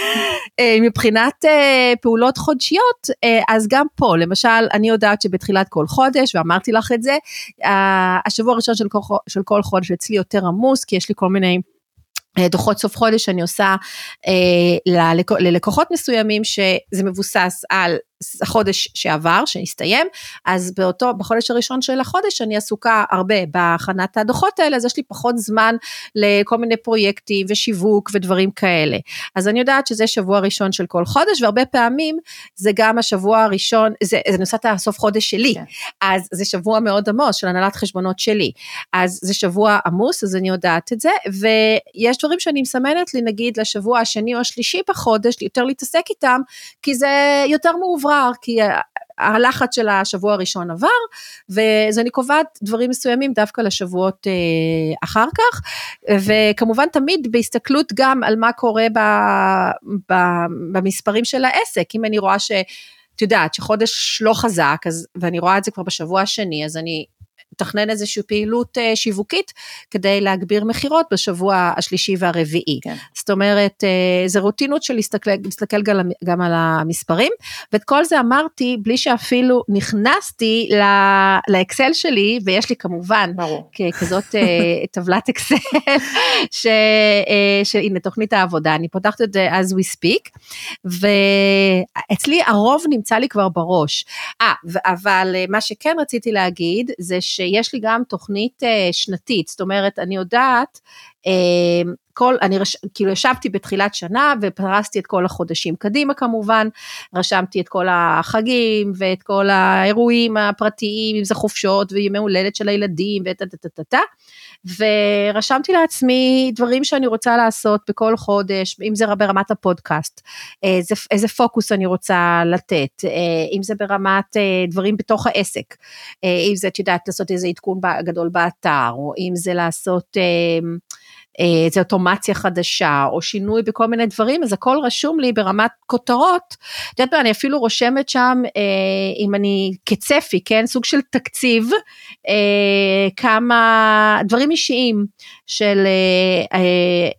אה, מבחינת אה, פעולות חודשיות, אז גם פה, למשל, אני יודעת שבתחילת כל חודש, ואמרתי לך את זה, השבוע הראשון של כל חודש אצלי יותר עמוס, כי יש לי כל מיני... דוחות סוף חודש שאני עושה אה, ללקוחות מסוימים שזה מבוסס על החודש שעבר, שהסתיים, אז באותו, בחודש הראשון של החודש אני עסוקה הרבה בהכנת הדוחות האלה, אז יש לי פחות זמן לכל מיני פרויקטים ושיווק ודברים כאלה. אז אני יודעת שזה שבוע ראשון של כל חודש, והרבה פעמים זה גם השבוע הראשון, זה, זה נוסעת הסוף חודש שלי, כן. אז זה שבוע מאוד עמוס של הנהלת חשבונות שלי. אז זה שבוע עמוס, אז אני יודעת את זה, ויש דברים שאני מסמנת לי, נגיד, לשבוע השני או השלישי בחודש, יותר להתעסק איתם, כי זה יותר מאוברר. משוחרר, כי הלחץ של השבוע הראשון עבר, ואז אני קובעת דברים מסוימים דווקא לשבועות אה, אחר כך, וכמובן תמיד בהסתכלות גם על מה קורה ב, ב, במספרים של העסק, אם אני רואה ש... את יודעת, שחודש לא חזק, אז, ואני רואה את זה כבר בשבוע השני, אז אני לתכנן איזושהי פעילות אה, שיווקית כדי להגביר מכירות בשבוע השלישי והרביעי. כן. זאת אומרת, אה, זה רוטינות של להסתכל, להסתכל גם, גם על המספרים, ואת כל זה אמרתי בלי שאפילו נכנסתי לאקסל שלי, ויש לי כמובן, ברור. כזאת אה, טבלת אקסל, שהנה תוכנית העבודה, אני פותחת את זה as we speak, ואצלי הרוב נמצא לי כבר בראש. אה, אבל מה שכן רציתי להגיד, זה ש... שיש לי גם תוכנית אה, שנתית, זאת אומרת, אני יודעת, אה, כל, אני רש, כאילו ישבתי בתחילת שנה ופרסתי את כל החודשים קדימה כמובן, רשמתי את כל החגים ואת כל האירועים הפרטיים, אם זה חופשות וימי הולדת של הילדים וטה טה טה טה טה, ורשמתי לעצמי דברים שאני רוצה לעשות בכל חודש, אם זה ברמת הפודקאסט, איזה, איזה פוקוס אני רוצה לתת, אם זה ברמת דברים בתוך העסק, אם זה, את יודעת, לעשות איזה עדכון גדול באתר, או אם זה לעשות איזה אוטומציה חדשה, או שינוי בכל מיני דברים, אז הכל רשום לי ברמת כותרות. את יודעת מה, אני אפילו רושמת שם, אה, אם אני כצפי, כן, סוג של תקציב, אה, כמה דברים אישיים של... אה, אה,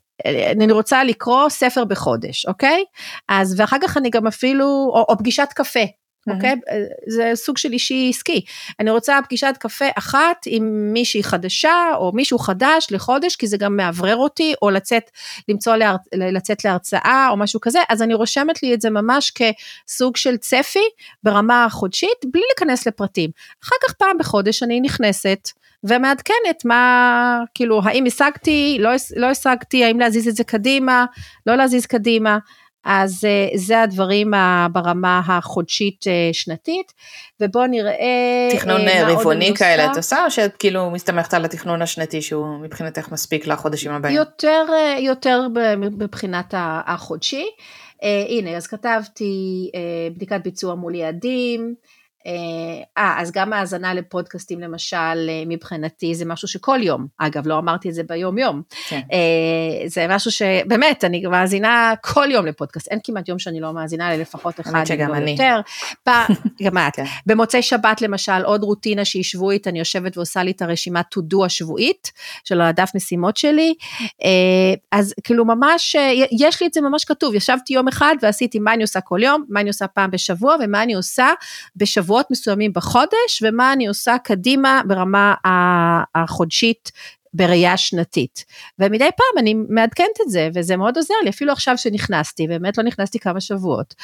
אני רוצה לקרוא ספר בחודש, אוקיי? אז ואחר כך אני גם אפילו, או, או פגישת קפה, אוקיי? Okay? זה סוג של אישי עסקי. אני רוצה פגישת קפה אחת עם מישהי חדשה או מישהו חדש לחודש, כי זה גם מאוורר אותי, או לצאת, למצוא, להר, לצאת להרצאה או משהו כזה, אז אני רושמת לי את זה ממש כסוג של צפי ברמה החודשית, בלי להיכנס לפרטים. אחר כך פעם בחודש אני נכנסת. ומעדכנת מה, כאילו, האם השגתי, לא, לא השגתי, האם להזיז את זה קדימה, לא להזיז קדימה, אז אה, זה הדברים ברמה החודשית אה, שנתית, ובואו נראה תכנון אה, רבעוני כאלה את עושה, או שאת כאילו מסתמכת על התכנון השנתי שהוא מבחינתך מספיק לחודשים הבאים? יותר, יותר מבחינת החודשי. הנה, אז כתבתי בדיקת ביצוע מול יעדים, אה, אה, אז גם האזנה לפודקאסטים למשל, אה, מבחינתי זה משהו שכל יום, אגב, לא אמרתי את זה ביום יום. כן. אה, זה משהו שבאמת, אני מאזינה כל יום לפודקאסט, אין כמעט יום שאני לא מאזינה ללפחות אחד, אם לא אני. יותר. פע, גם את. כן. במוצאי שבת למשל, עוד רוטינה שהיא שבועית, אני יושבת ועושה לי את הרשימת to do השבועית של הדף משימות שלי. אה, אז כאילו ממש, אה, יש לי את זה ממש כתוב, ישבתי יום אחד ועשיתי מה אני עושה כל יום, מה אני עושה פעם בשבוע ומה אני עושה בשבוע. שבועות מסוימים בחודש, ומה אני עושה קדימה ברמה החודשית בראייה שנתית. ומדי פעם אני מעדכנת את זה, וזה מאוד עוזר לי, אפילו עכשיו שנכנסתי, באמת לא נכנסתי כמה שבועות.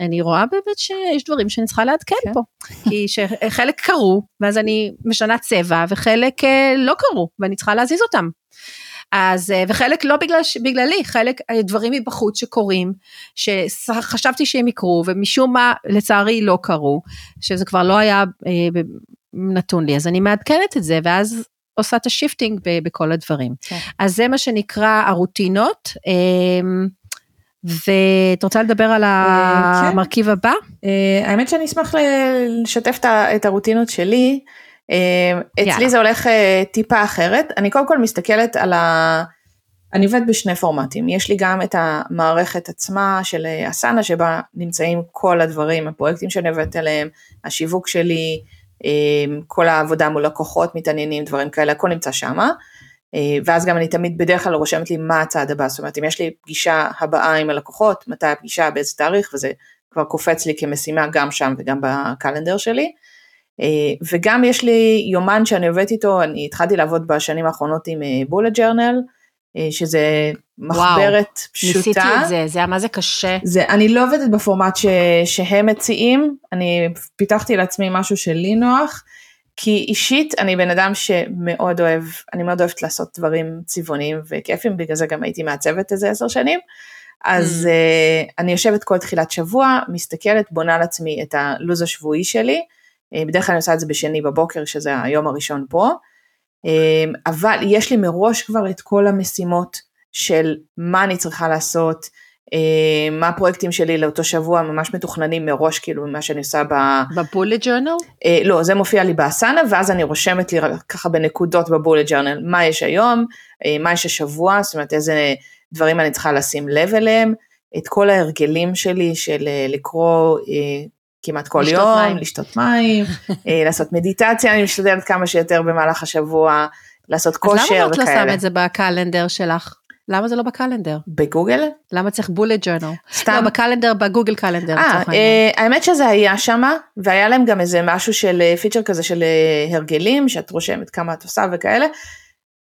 אני רואה באמת שיש דברים שאני צריכה לעדכן כן. פה, כי שחלק קרו, ואז אני משנה צבע, וחלק אה, לא קרו, ואני צריכה להזיז אותם. אז, אה, וחלק לא בגלל, בגללי, חלק אה, דברים מבחוץ שקורים, שחשבתי שהם יקרו, ומשום מה לצערי לא קרו, שזה כבר לא היה אה, נתון לי, אז אני מעדכנת את זה, ואז עושה את ה shifting בכל הדברים. כן. אז זה מה שנקרא הרוטינות. אמ, ואת רוצה לדבר על כן. המרכיב הבא? האמת שאני אשמח לשתף את הרוטינות שלי. אמ, אצלי יאללה. זה הולך אה, טיפה אחרת, אני קודם כל מסתכלת על ה... אני עובדת בשני פורמטים, יש לי גם את המערכת עצמה של אה, אסנה שבה נמצאים כל הדברים, הפרויקטים שאני עובדת עליהם, השיווק שלי, אמ, כל העבודה מול לקוחות, מתעניינים, דברים כאלה, הכל נמצא שמה. אה, ואז גם אני תמיד בדרך כלל רושמת לי מה הצעד הבא, זאת אומרת אם יש לי פגישה הבאה עם הלקוחות, מתי הפגישה, באיזה תאריך, וזה כבר קופץ לי כמשימה גם שם וגם בקלנדר שלי. אה, וגם יש לי יומן שאני עובדת איתו, אני התחלתי לעבוד בשנים האחרונות עם בולט אה, ג'רנל, אה, שזה מחברת וואו, פשוטה. ניסיתי את זה, זה היה מה זה קשה. זה, אני לא עובדת בפורמט ש, שהם מציעים, אני פיתחתי לעצמי משהו שלי נוח, כי אישית אני בן אדם שמאוד אוהב, אני מאוד אוהבת לעשות דברים צבעוניים וכיפים, בגלל זה גם הייתי מעצבת איזה עשר שנים. אז mm. uh, אני יושבת כל תחילת שבוע, מסתכלת, בונה לעצמי את הלו"ז השבועי שלי, בדרך כלל אני עושה את זה בשני בבוקר, שזה היום הראשון פה, אה, אבל יש לי מראש כבר את כל המשימות של מה אני צריכה לעשות, אה, מה הפרויקטים שלי לאותו שבוע ממש מתוכננים מראש כאילו ממה שאני עושה ב... בבולט ג'ורנל? לא, זה מופיע לי באסנה ואז אני רושמת לי ככה בנקודות בבולט ג'ורנל מה יש היום, מה יש השבוע, זאת אומרת איזה דברים אני צריכה לשים לב אליהם, את כל ההרגלים שלי של לקרוא כמעט כל לשתות יום, מים. לשתות מים, אה, לעשות מדיטציה, אני משתדלת כמה שיותר במהלך השבוע, לעשות כושר וכאלה. אז למה את לא שם את זה בקלנדר שלך? למה זה לא בקלנדר? בגוגל? למה צריך בולט ג'ורנל? סתם. לא, בקלנדר, בגוגל קלנדר. אה, אה, האמת שזה היה שם, והיה להם גם איזה משהו של פיצ'ר אה, כזה של הרגלים, שאת רושמת כמה את עושה וכאלה.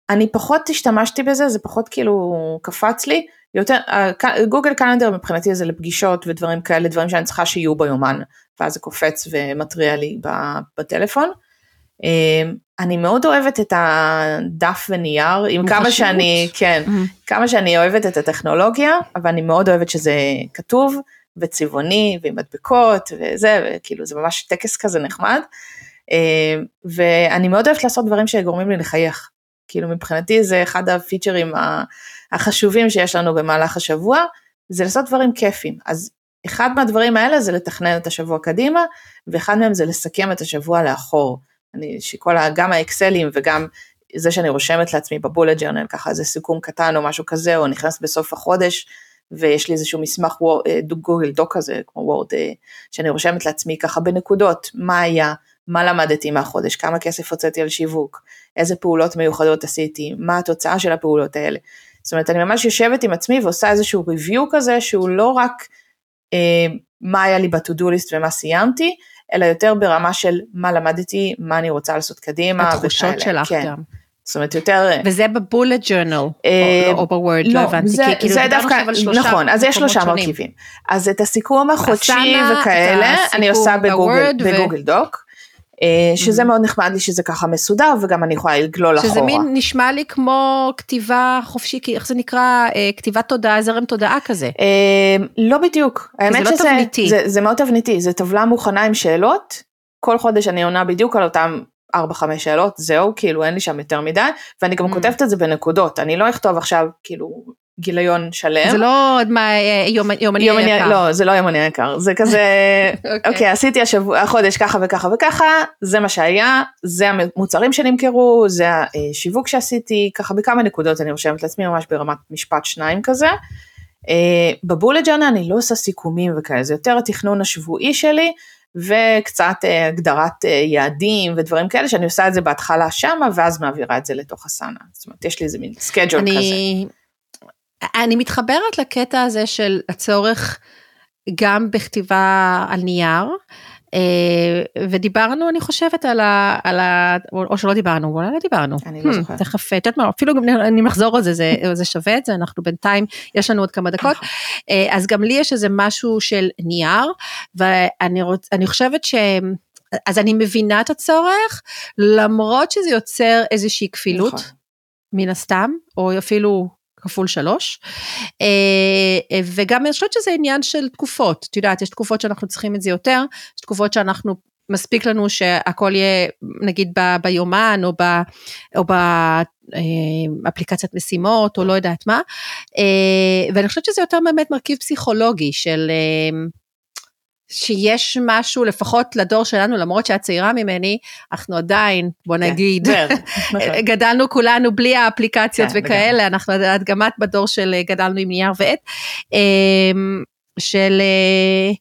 אני פחות השתמשתי בזה, זה פחות כאילו קפץ לי. יותר, גוגל קלנדר מבחינתי זה לפגישות ודברים כאלה, דברים שאני צריכה שיהיו ביומן. ואז זה קופץ ומתריע לי בטלפון. אמ, אני מאוד אוהבת את הדף ונייר, עם כמה שאני, כן, mm-hmm. כמה שאני אוהבת את הטכנולוגיה, אבל אני מאוד אוהבת שזה כתוב וצבעוני ועם מדבקות וזה, וכאילו זה ממש טקס כזה נחמד. אמ, ואני מאוד אוהבת לעשות דברים שגורמים לי לחייך. כאילו מבחינתי זה אחד הפיצ'רים החשובים שיש לנו במהלך השבוע, זה לעשות דברים כיפים. אז אחד מהדברים האלה זה לתכנן את השבוע קדימה, ואחד מהם זה לסכם את השבוע לאחור. אני, שכל, ה, גם האקסלים וגם זה שאני רושמת לעצמי בבולט ג'רנל, ככה איזה סיכום קטן או משהו כזה, או נכנס בסוף החודש, ויש לי איזשהו מסמך אה, גוגל דוק כזה, כמו וורד, אה, שאני רושמת לעצמי ככה בנקודות, מה היה, מה למדתי מהחודש, כמה כסף הוצאתי על שיווק, איזה פעולות מיוחדות עשיתי, מה התוצאה של הפעולות האלה. זאת אומרת, אני ממש יושבת עם עצמי ועושה איזשהו ריוויו כזה, שהוא לא רק אה, מה היה לי ב-to-do list ומה סיימתי, אלא יותר ברמה של מה למדתי, מה אני רוצה לעשות קדימה. התחושות שלך כן. גם. זאת אומרת יותר... וזה בבולט ג'ורנל, אה, או בוורד, לא, לא הבנתי, זה, כי כאילו זה דווקא, נכון, אז יש שלושה מרכיבים. אז את הסיכום החודשי וכאלה, אני עושה בגוגל דוק. אה, שזה mm-hmm. מאוד נחמד לי שזה ככה מסודר וגם אני יכולה לגלול אחורה. שזה מין נשמע לי כמו כתיבה חופשית, איך זה נקרא, אה, כתיבת תודעה, זרם תודעה כזה. אה, לא בדיוק, האמת לא שזה, לא. זה, זה מאוד תבניתי, זה טבלה מוכנה עם שאלות, כל חודש אני עונה בדיוק על אותם 4-5 שאלות, זהו, כאילו אין לי שם יותר מדי, ואני גם mm. כותבת את זה בנקודות, אני לא אכתוב עכשיו כאילו גיליון שלם. זה לא מה, יומני יומני יקר. לא, זה לא יומני יקר, זה כזה, אוקיי, okay. okay, עשיתי השבוע, החודש ככה וככה וככה, זה מה שהיה, זה המוצרים שנמכרו, זה השיווק שעשיתי, ככה בכמה נקודות אני רושמת לעצמי ממש ברמת משפט שניים כזה. אה, ב bullet journal אני לא עושה סיכומים וכאלה, זה יותר התכנון השבועי שלי, וקצת אה, הגדרת אה, יעדים ודברים כאלה, שאני עושה את זה בהתחלה שמה, ואז מעבירה את זה לתוך האסנה. זאת אומרת, יש לי איזה מין schedule כזה. אני מתחברת לקטע הזה של הצורך גם בכתיבה על נייר, ודיברנו, אני חושבת, על ה... על ה או שלא דיברנו, אולי לא דיברנו. אני לא hmm, זוכרת. תכף, את יודעת מה, אפילו אני מחזור על זה, זה, זה שווה את זה, אנחנו בינתיים, יש לנו עוד כמה דקות. אז גם לי יש איזה משהו של נייר, ואני רוצ, חושבת ש... אז אני מבינה את הצורך, למרות שזה יוצר איזושהי כפילות, נכון. מן הסתם, או אפילו כפול שלוש. אה, וגם אני חושבת שזה עניין של תקופות, את יודעת, יש תקופות שאנחנו צריכים את זה יותר, יש תקופות שאנחנו מספיק לנו שהכל יהיה נגיד ב, ביומן או, ב, או באפליקציית אה, משימות או לא יודעת מה, אה, ואני חושבת שזה יותר באמת מרכיב פסיכולוגי של שיש משהו, לפחות לדור שלנו, למרות שאת צעירה ממני, אנחנו עדיין, בוא כן, נגיד, נכון. גדלנו כולנו בלי האפליקציות כן, וכאלה, אנחנו, את גם את בדור של אה, גדלנו עם נייר ועט, אמ, של אה,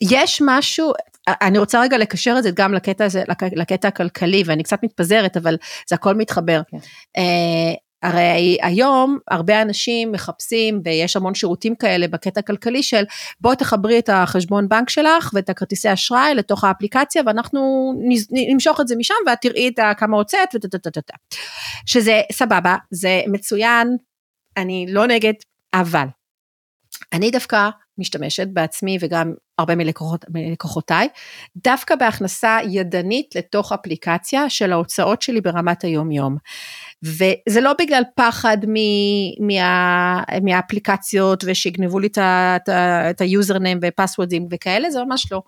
יש משהו, אני רוצה רגע לקשר את זה גם לקטע הזה, לקטע הכלכלי, ואני קצת מתפזרת, אבל זה הכל מתחבר. כן. הרי היום הרבה אנשים מחפשים ויש המון שירותים כאלה בקטע הכלכלי של בואי תחברי את החשבון בנק שלך ואת הכרטיסי אשראי לתוך האפליקציה ואנחנו נמשוך את זה משם ואת תראי את כמה הוצאת וטטטטטט. שזה סבבה, זה מצוין, אני לא נגד, אבל אני דווקא משתמשת בעצמי וגם הרבה מלקוחות, מלקוחותיי, דווקא בהכנסה ידנית לתוך אפליקציה של ההוצאות שלי ברמת היום יום. וזה לא בגלל פחד מה, מהאפליקציות ושיגנבו לי את היוזרנם ופסוורדים וכאלה, זה ממש לא.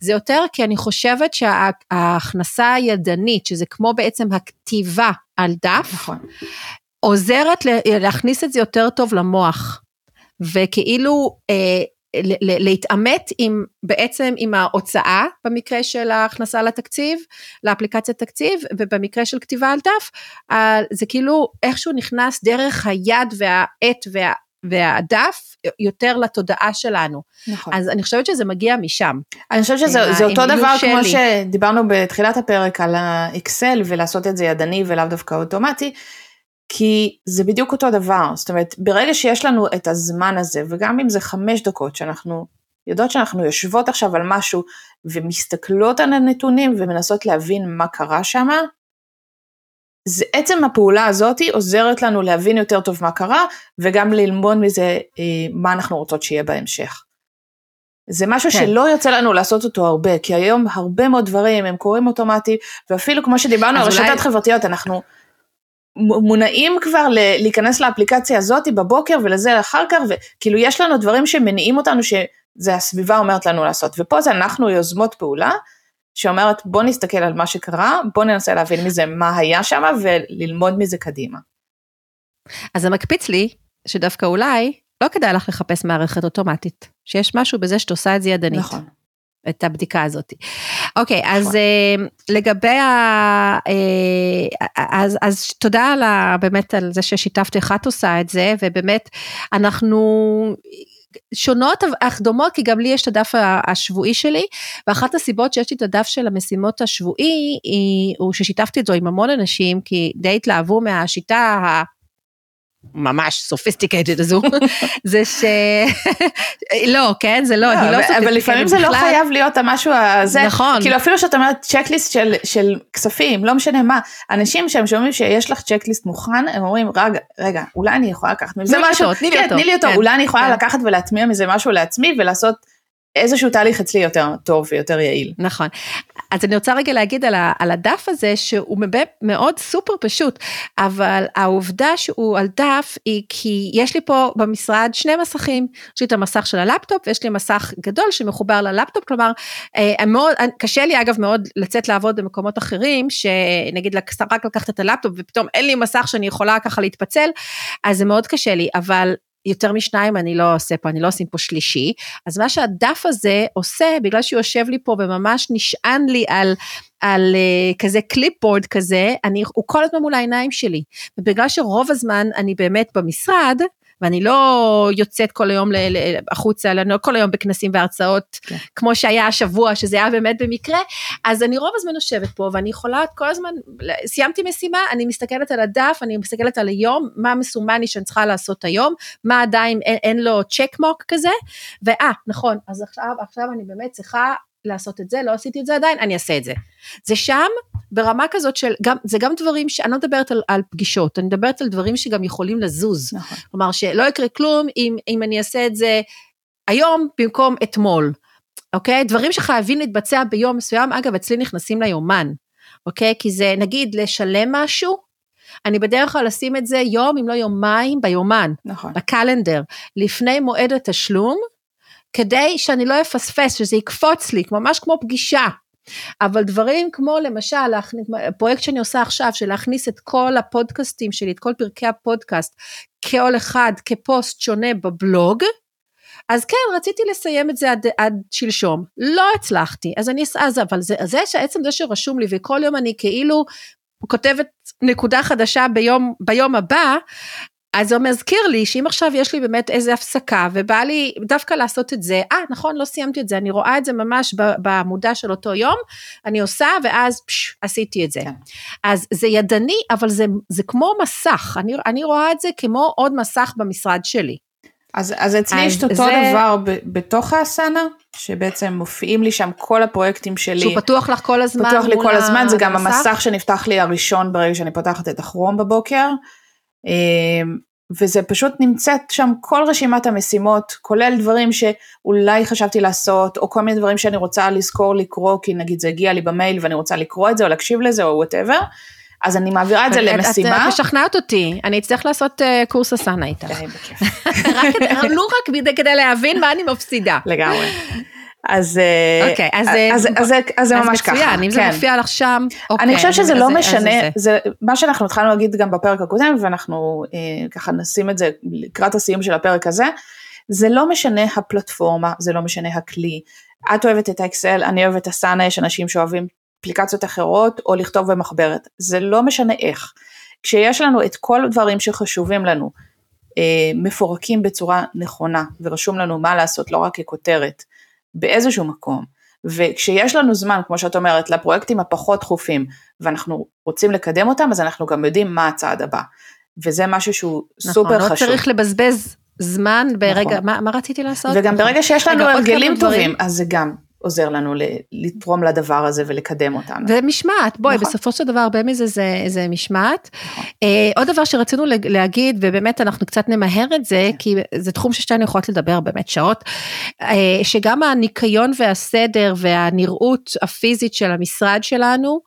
זה יותר כי אני חושבת שההכנסה הידנית, שזה כמו בעצם הכתיבה על דף, נכון. עוזרת להכניס את זה יותר טוב למוח. וכאילו אה, להתעמת עם בעצם עם ההוצאה במקרה של ההכנסה לתקציב, לאפליקציית תקציב, ובמקרה של כתיבה על דף, זה כאילו איכשהו נכנס דרך היד והעט וה... והדף יותר לתודעה שלנו. נכון. אז אני חושבת שזה מגיע משם. אני חושבת שזה אותו דבר שלי. כמו שדיברנו בתחילת הפרק על האקסל ולעשות את זה ידני ולאו דווקא אוטומטי. כי זה בדיוק אותו דבר, זאת אומרת, ברגע שיש לנו את הזמן הזה, וגם אם זה חמש דקות, שאנחנו יודעות שאנחנו יושבות עכשיו על משהו ומסתכלות על הנתונים ומנסות להבין מה קרה שם, זה עצם הפעולה הזאת עוזרת לנו להבין יותר טוב מה קרה, וגם ללמוד מזה אה, מה אנחנו רוצות שיהיה בהמשך. זה משהו כן. שלא יוצא לנו לעשות אותו הרבה, כי היום הרבה מאוד דברים הם קורים אוטומטי, ואפילו כמו שדיברנו על רשתות אולי... חברתיות, אנחנו מונעים כבר להיכנס לאפליקציה הזאת בבוקר ולזה אחר כך, וכאילו יש לנו דברים שמניעים אותנו שזה הסביבה אומרת לנו לעשות, ופה זה אנחנו יוזמות פעולה, שאומרת בוא נסתכל על מה שקרה, בוא ננסה להבין מזה מה היה שם וללמוד מזה קדימה. אז זה מקפיץ לי שדווקא אולי לא כדאי לך לחפש מערכת אוטומטית, שיש משהו בזה שאת עושה את זה ידנית. נכון. את הבדיקה הזאת. אוקיי, אז נכון. uh, לגבי ה... Uh, אז, אז תודה על ה, באמת על זה ששיתפת איך את עושה את זה, ובאמת אנחנו שונות אך דומות, כי גם לי יש את הדף השבועי שלי, ואחת הסיבות שיש לי את הדף של המשימות השבועי, היא, הוא ששיתפתי את זה עם המון אנשים, כי די התלהבו מהשיטה. ממש סופיסטיקטד הזו, זה ש... לא, כן, זה לא, אני לא סופיסטיקטד אבל לפעמים זה לא חייב להיות המשהו הזה, נכון. כאילו אפילו שאת אומרת צ'קליסט של, של כספים, לא משנה מה, אנשים שהם שומעים שיש לך צ'קליסט מוכן, הם אומרים, רגע, רגע, אולי אני יכולה לקחת מזה משהו, תני לי כן, אותו, תני לי אותו, כן. אולי אני יכולה כן. לקחת ולהטמיע מזה משהו לעצמי ולעשות איזשהו תהליך אצלי יותר טוב ויותר יעיל. נכון. אז אני רוצה רגע להגיד על, ה, על הדף הזה, שהוא מאוד סופר פשוט, אבל העובדה שהוא על דף היא כי יש לי פה במשרד שני מסכים, יש לי את המסך של הלפטופ ויש לי מסך גדול שמחובר ללפטופ, כלומר, אה, מאוד, קשה לי אגב מאוד לצאת לעבוד במקומות אחרים, שנגיד רק לקחת את הלפטופ ופתאום אין לי מסך שאני יכולה ככה להתפצל, אז זה מאוד קשה לי, אבל יותר משניים אני לא עושה פה, אני לא עושים פה שלישי, אז מה שהדף הזה עושה, בגלל שהוא יושב לי פה וממש נשען לי על, על uh, כזה קליפבורד כזה, אני, הוא כל הזמן מול העיניים שלי, ובגלל שרוב הזמן אני באמת במשרד, ואני לא יוצאת כל היום החוצה, אני לא כל היום בכנסים והרצאות, כן. כמו שהיה השבוע, שזה היה באמת במקרה, אז אני רוב הזמן יושבת פה, ואני יכולה כל הזמן, סיימתי משימה, אני מסתכלת על הדף, אני מסתכלת על היום, מה מסומן לי שאני צריכה לעשות היום, מה עדיין אין, אין לו צ'ק מוק כזה, ואה, נכון, אז עכשיו, עכשיו אני באמת צריכה לעשות את זה, לא עשיתי את זה עדיין, אני אעשה את זה. זה שם ברמה כזאת של, גם, זה גם דברים שאני לא מדברת על, על פגישות, אני מדברת על דברים שגם יכולים לזוז. נכון. כלומר, שלא יקרה כלום אם, אם אני אעשה את זה היום במקום אתמול, אוקיי? דברים שחייבים להתבצע ביום מסוים, אגב, אצלי נכנסים ליומן, אוקיי? כי זה, נגיד, לשלם משהו, אני בדרך כלל אשים את זה יום, אם לא יומיים, ביומן, נכון. בקלנדר, לפני מועד התשלום, כדי שאני לא אפספס, שזה יקפוץ לי, ממש כמו פגישה. אבל דברים כמו למשל, להכניס, פרויקט שאני עושה עכשיו, של להכניס את כל הפודקאסטים שלי, את כל פרקי הפודקאסט, כל אחד כפוסט שונה בבלוג, אז כן, רציתי לסיים את זה עד, עד שלשום, לא הצלחתי, אז אני, אז אבל זה, זה שעצם זה שרשום לי, וכל יום אני כאילו כותבת נקודה חדשה ביום, ביום הבא, אז זה מזכיר לי שאם עכשיו יש לי באמת איזה הפסקה ובא לי דווקא לעשות את זה, אה נכון לא סיימתי את זה, אני רואה את זה ממש בעמודה של אותו יום, אני עושה ואז פש, עשיתי את זה. כן. אז זה ידני אבל זה, זה כמו מסך, אני, אני רואה את זה כמו עוד מסך במשרד שלי. אז, אז אצלי יש את אותו זה... דבר ב, בתוך האסנה, שבעצם מופיעים לי שם כל הפרויקטים שלי. שהוא פתוח לך כל הזמן. פתוח לי כל הזמן, זה גם. המסך שנפתח לי הראשון ברגע שאני פותחת את הכרום בבוקר. אמ, וזה פשוט נמצאת שם כל רשימת המשימות, כולל דברים שאולי חשבתי לעשות, או כל מיני דברים שאני רוצה לזכור לקרוא, כי נגיד זה הגיע לי במייל ואני רוצה לקרוא את זה, או להקשיב לזה, או whatever. אז אני מעבירה את זה למשימה. את משכנעת אותי, אני אצטרך לעשות אה, קורס אסנה איתך. די, בכיף. לו רק כדי להבין מה אני מפסידה. לגמרי. אז אה, אוקיי, אז, אז, אז, אז זה ממש ככה. אז מצוין, אם זה כן. מופיע לך שם, אוקיי. אני חושבת שזה לא משנה, זה מה שאנחנו התחלנו להגיד גם בפרק הקודם, ואנחנו אה, ככה נשים את זה לקראת הסיום של הפרק הזה, זה לא משנה הפלטפורמה, זה לא משנה הכלי. את אוהבת את האקסל, אני אוהבת את הסאנה, יש אנשים שאוהבים אפליקציות אחרות, או לכתוב במחברת, זה לא משנה איך. כשיש לנו את כל הדברים שחשובים לנו, אה, מפורקים בצורה נכונה, ורשום לנו מה לעשות, לא רק ככותרת, באיזשהו מקום, וכשיש לנו זמן, כמו שאת אומרת, לפרויקטים הפחות דחופים, ואנחנו רוצים לקדם אותם, אז אנחנו גם יודעים מה הצעד הבא. וזה משהו שהוא נכון, סופר לא חשוב. נכון, לא צריך לבזבז זמן ברגע, נכון. מה, מה רציתי לעשות? וגם נכון. ברגע שיש לנו הרגלים טובים, אז זה גם עוזר לנו לתרום לדבר הזה ולקדם אותנו. ומשמעת, בואי, נכון. בסופו של דבר הרבה מזה זה, זה משמעת. נכון. Uh, עוד דבר שרצינו להגיד, ובאמת אנחנו קצת נמהר את זה, כן. כי זה תחום ששתינו יכולות לדבר באמת שעות, uh, שגם הניקיון והסדר והנראות הפיזית של המשרד שלנו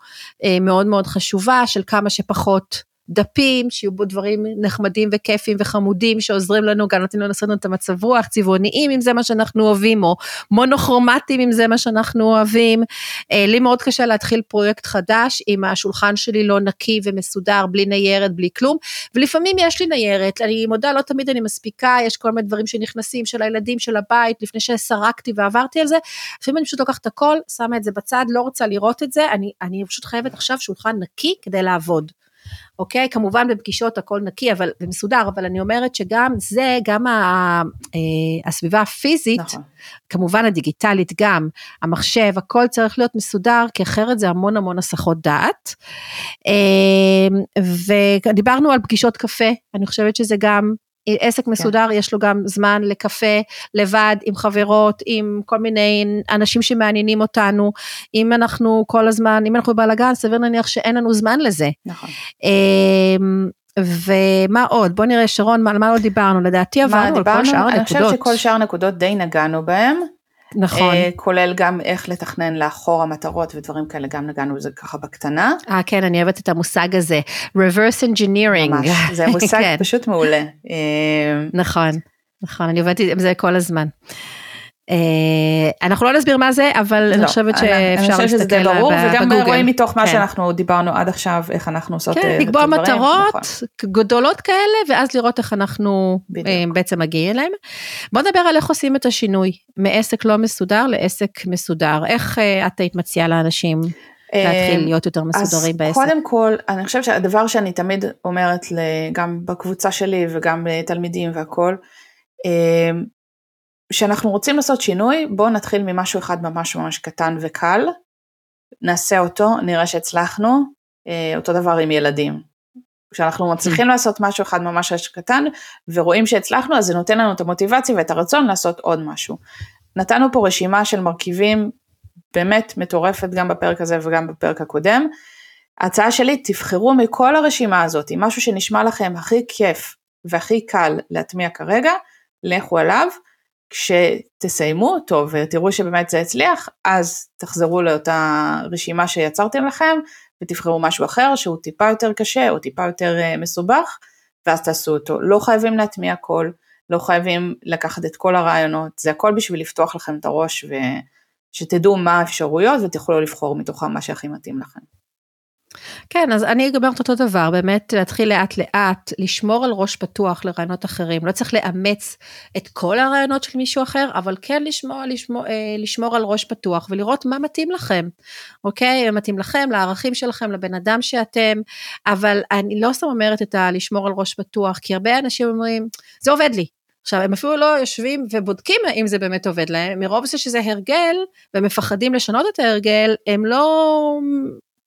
uh, מאוד מאוד חשובה, של כמה שפחות דפים, שיהיו בו דברים נחמדים וכיפים וחמודים שעוזרים לנו, גם נותנים לנו לעשות לנו את המצב רוח, צבעוניים אם זה מה שאנחנו אוהבים, או מונוכרומטיים אם זה מה שאנחנו אוהבים. אה, לי מאוד קשה להתחיל פרויקט חדש אם השולחן שלי לא נקי ומסודר, בלי ניירת, בלי כלום, ולפעמים יש לי ניירת, אני מודה, לא תמיד אני מספיקה, יש כל מיני דברים שנכנסים של הילדים, של הבית, לפני שסרקתי ועברתי על זה, לפעמים אני פשוט לוקחת את הכל, שמה את זה בצד, לא רוצה לראות את זה, אני, אני פשוט חייבת עכשיו שולחן נקי כדי לעבוד. אוקיי? כמובן בפגישות הכל נקי אבל, ומסודר, אבל אני אומרת שגם זה, גם ה, אה, הסביבה הפיזית, נכון. כמובן הדיגיטלית גם, המחשב, הכל צריך להיות מסודר, כי אחרת זה המון המון הסחות דעת. אה, ודיברנו על פגישות קפה, אני חושבת שזה גם עסק כן. מסודר, כן. יש לו גם זמן לקפה, לבד, עם חברות, עם כל מיני אנשים שמעניינים אותנו. אם אנחנו כל הזמן, אם אנחנו בבלאגן, סביר להניח שאין לנו זמן לזה. נכון. אמ, ומה עוד? בוא נראה, שרון, על מה לא דיברנו? לדעתי עברנו על כל שאר הנקודות. אני חושבת שכל שאר הנקודות די נגענו בהם. נכון. Uh, כולל גם איך לתכנן לאחור המטרות ודברים כאלה, גם נגענו בזה ככה בקטנה. אה, כן, אני אוהבת את המושג הזה, reverse engineering. ממש, זה מושג כן. פשוט מעולה. אה, נכון, נכון, אני עובדת עם זה כל הזמן. אה, אנחנו לא נסביר מה זה, אבל לא, אני חושבת שאפשר להסתכל בגוגל. ברור, וגם רואים מתוך מה כן. שאנחנו דיברנו עד עכשיו, איך אנחנו עושות כן, לקבוע אה, מטרות נכון. גדולות כאלה, ואז לראות איך אנחנו בדיוק. אה, בעצם מגיעים אליהם. בוא נדבר על איך עושים את השינוי, מעסק לא מסודר לעסק מסודר. איך את היית מציעה לאנשים להתחיל להיות יותר מסודרים בעסק? אז קודם כל, אני חושבת שהדבר שאני תמיד אומרת, גם בקבוצה שלי וגם לתלמידים והכל, כשאנחנו רוצים לעשות שינוי, בואו נתחיל ממשהו אחד ממש ממש קטן וקל, נעשה אותו, נראה שהצלחנו, אה, אותו דבר עם ילדים. כשאנחנו מצליחים לעשות משהו אחד ממש קטן ורואים שהצלחנו, אז זה נותן לנו את המוטיבציה ואת הרצון לעשות עוד משהו. נתנו פה רשימה של מרכיבים באמת מטורפת גם בפרק הזה וגם בפרק הקודם. ההצעה שלי, תבחרו מכל הרשימה הזאת, משהו שנשמע לכם הכי כיף והכי קל להטמיע כרגע, לכו עליו. כשתסיימו אותו ותראו שבאמת זה הצליח, אז תחזרו לאותה רשימה שיצרתם לכם ותבחרו משהו אחר שהוא טיפה יותר קשה או טיפה יותר אה, מסובך, ואז תעשו אותו. לא חייבים להטמיע הכל, לא חייבים לקחת את כל הרעיונות, זה הכל בשביל לפתוח לכם את הראש ושתדעו מה האפשרויות ותוכלו לבחור מתוכם מה שהכי מתאים לכם. כן, אז אני אומרת אותו דבר, באמת להתחיל לאט לאט, לשמור על ראש פתוח לרעיונות אחרים, לא צריך לאמץ את כל הרעיונות של מישהו אחר, אבל כן לשמור, לשמור, אה, לשמור על ראש פתוח ולראות מה מתאים לכם, אוקיי? מתאים לכם, לערכים שלכם, לבן אדם שאתם, אבל אני לא סתם אומרת את ה... לשמור על ראש פתוח, כי הרבה אנשים אומרים, זה עובד לי, עכשיו, הם אפילו לא יושבים ובודקים אם זה באמת עובד להם, מרוב זה שזה הרגל, והם מפחדים לשנות את ההרגל, הם לא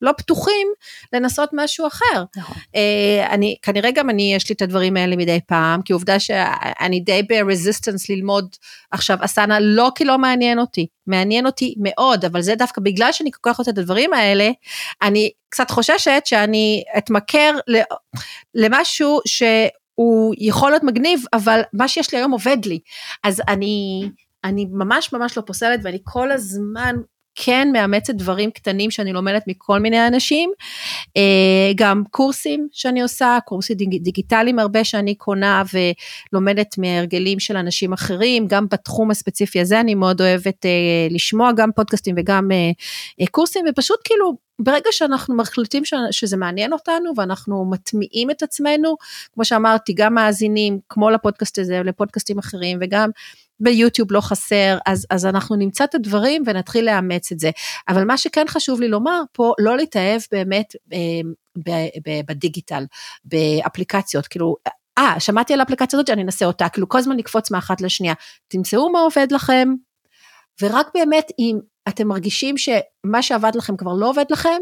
לא פתוחים לנסות משהו אחר. נכון. Uh, אני, כנראה גם אני, יש לי את הדברים האלה מדי פעם, כי עובדה שאני די ברזיסטנס ללמוד עכשיו אסנה, לא כי לא מעניין אותי, מעניין אותי מאוד, אבל זה דווקא בגלל שאני כל כך רוצה את הדברים האלה, אני קצת חוששת שאני אתמכר למשהו שהוא יכול להיות מגניב, אבל מה שיש לי היום עובד לי. אז אני... אני ממש ממש לא פוסלת ואני כל הזמן כן מאמצת דברים קטנים שאני לומדת מכל מיני אנשים, אה, גם קורסים שאני עושה, קורסים דיגיטליים הרבה שאני קונה ולומדת מהרגלים של אנשים אחרים, גם בתחום הספציפי הזה אני מאוד אוהבת אה, לשמוע גם פודקאסטים וגם אה, קורסים, ופשוט כאילו ברגע שאנחנו מחליטים שזה מעניין אותנו ואנחנו מטמיעים את עצמנו, כמו שאמרתי, גם מאזינים, כמו לפודקאסט הזה, לפודקאסטים אחרים, וגם ביוטיוב לא חסר, אז, אז אנחנו נמצא את הדברים ונתחיל לאמץ את זה. אבל מה שכן חשוב לי לומר פה, לא להתאהב באמת אה, ב, ב, בדיגיטל, באפליקציות, כאילו, אה, שמעתי על האפליקציה הזאת, אני אנסה אותה, כאילו כל הזמן לקפוץ מאחת לשנייה. תמצאו מה עובד לכם, ורק באמת אם אתם מרגישים שמה שעבד לכם כבר לא עובד לכם,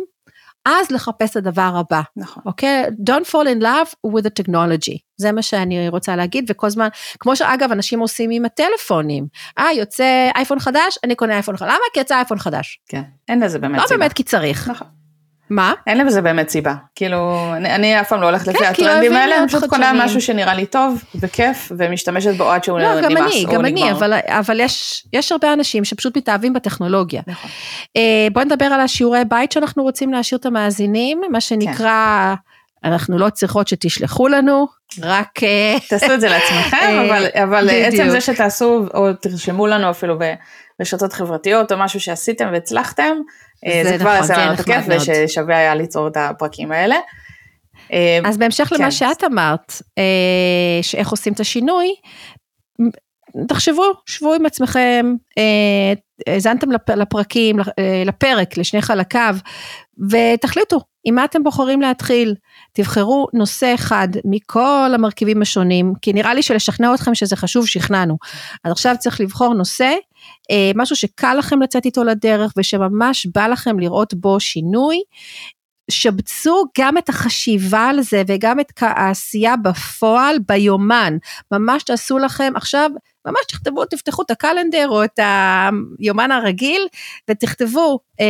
אז לחפש את הדבר הבא. נכון. אוקיי? Okay? Don't fall in love with the technology. זה מה שאני רוצה להגיד, וכל זמן, כמו שאגב אנשים עושים עם הטלפונים. אה, יוצא אייפון חדש, אני קונה אייפון חדש. למה? כי יצא אייפון חדש. כן, אין לזה באמת לא סיבה. לא באמת כי צריך. נכון. מה? אין לזה באמת סיבה. כאילו, אני, אני אף פעם לא הולכת לפי כן, הטרנדים האלה, אני פשוט קונה משהו שנראה לי טוב וכיף, ומשתמשת בו עד שהוא לא, נמאס או נגמר. לא, גם אני, גם אני, אבל, אבל יש, יש הרבה אנשים שפשוט מתאהבים בטכנולוגיה. נכון. אה, בואי נדבר על השיעורי בית שאנחנו רוצים להשאיר את המאזינים, מה שנקרא... כן. אנחנו לא צריכות שתשלחו לנו, רק... אה, תעשו את זה לעצמכם, אה, אבל, אבל עצם זה שתעשו, או תרשמו לנו אפילו ברשתות חברתיות, או משהו שעשיתם והצלחתם, זה, זה כבר יעשה לנו את הכיף, וששווה היה ליצור את הפרקים האלה. אז בהמשך כן. למה שאת אמרת, שאיך עושים את השינוי, תחשבו, שבו עם עצמכם, האזנתם לפרקים, לפרק, לשני חלקיו, ותחליטו עם מה אתם בוחרים להתחיל. תבחרו נושא אחד מכל המרכיבים השונים, כי נראה לי שלשכנע אתכם שזה חשוב, שכנענו. אז עכשיו צריך לבחור נושא, אה, משהו שקל לכם לצאת איתו לדרך ושממש בא לכם לראות בו שינוי. שבצו גם את החשיבה על זה וגם את העשייה בפועל ביומן. ממש תעשו לכם עכשיו ממש תכתבו, תפתחו את הקלנדר או את היומן הרגיל ותכתבו אה,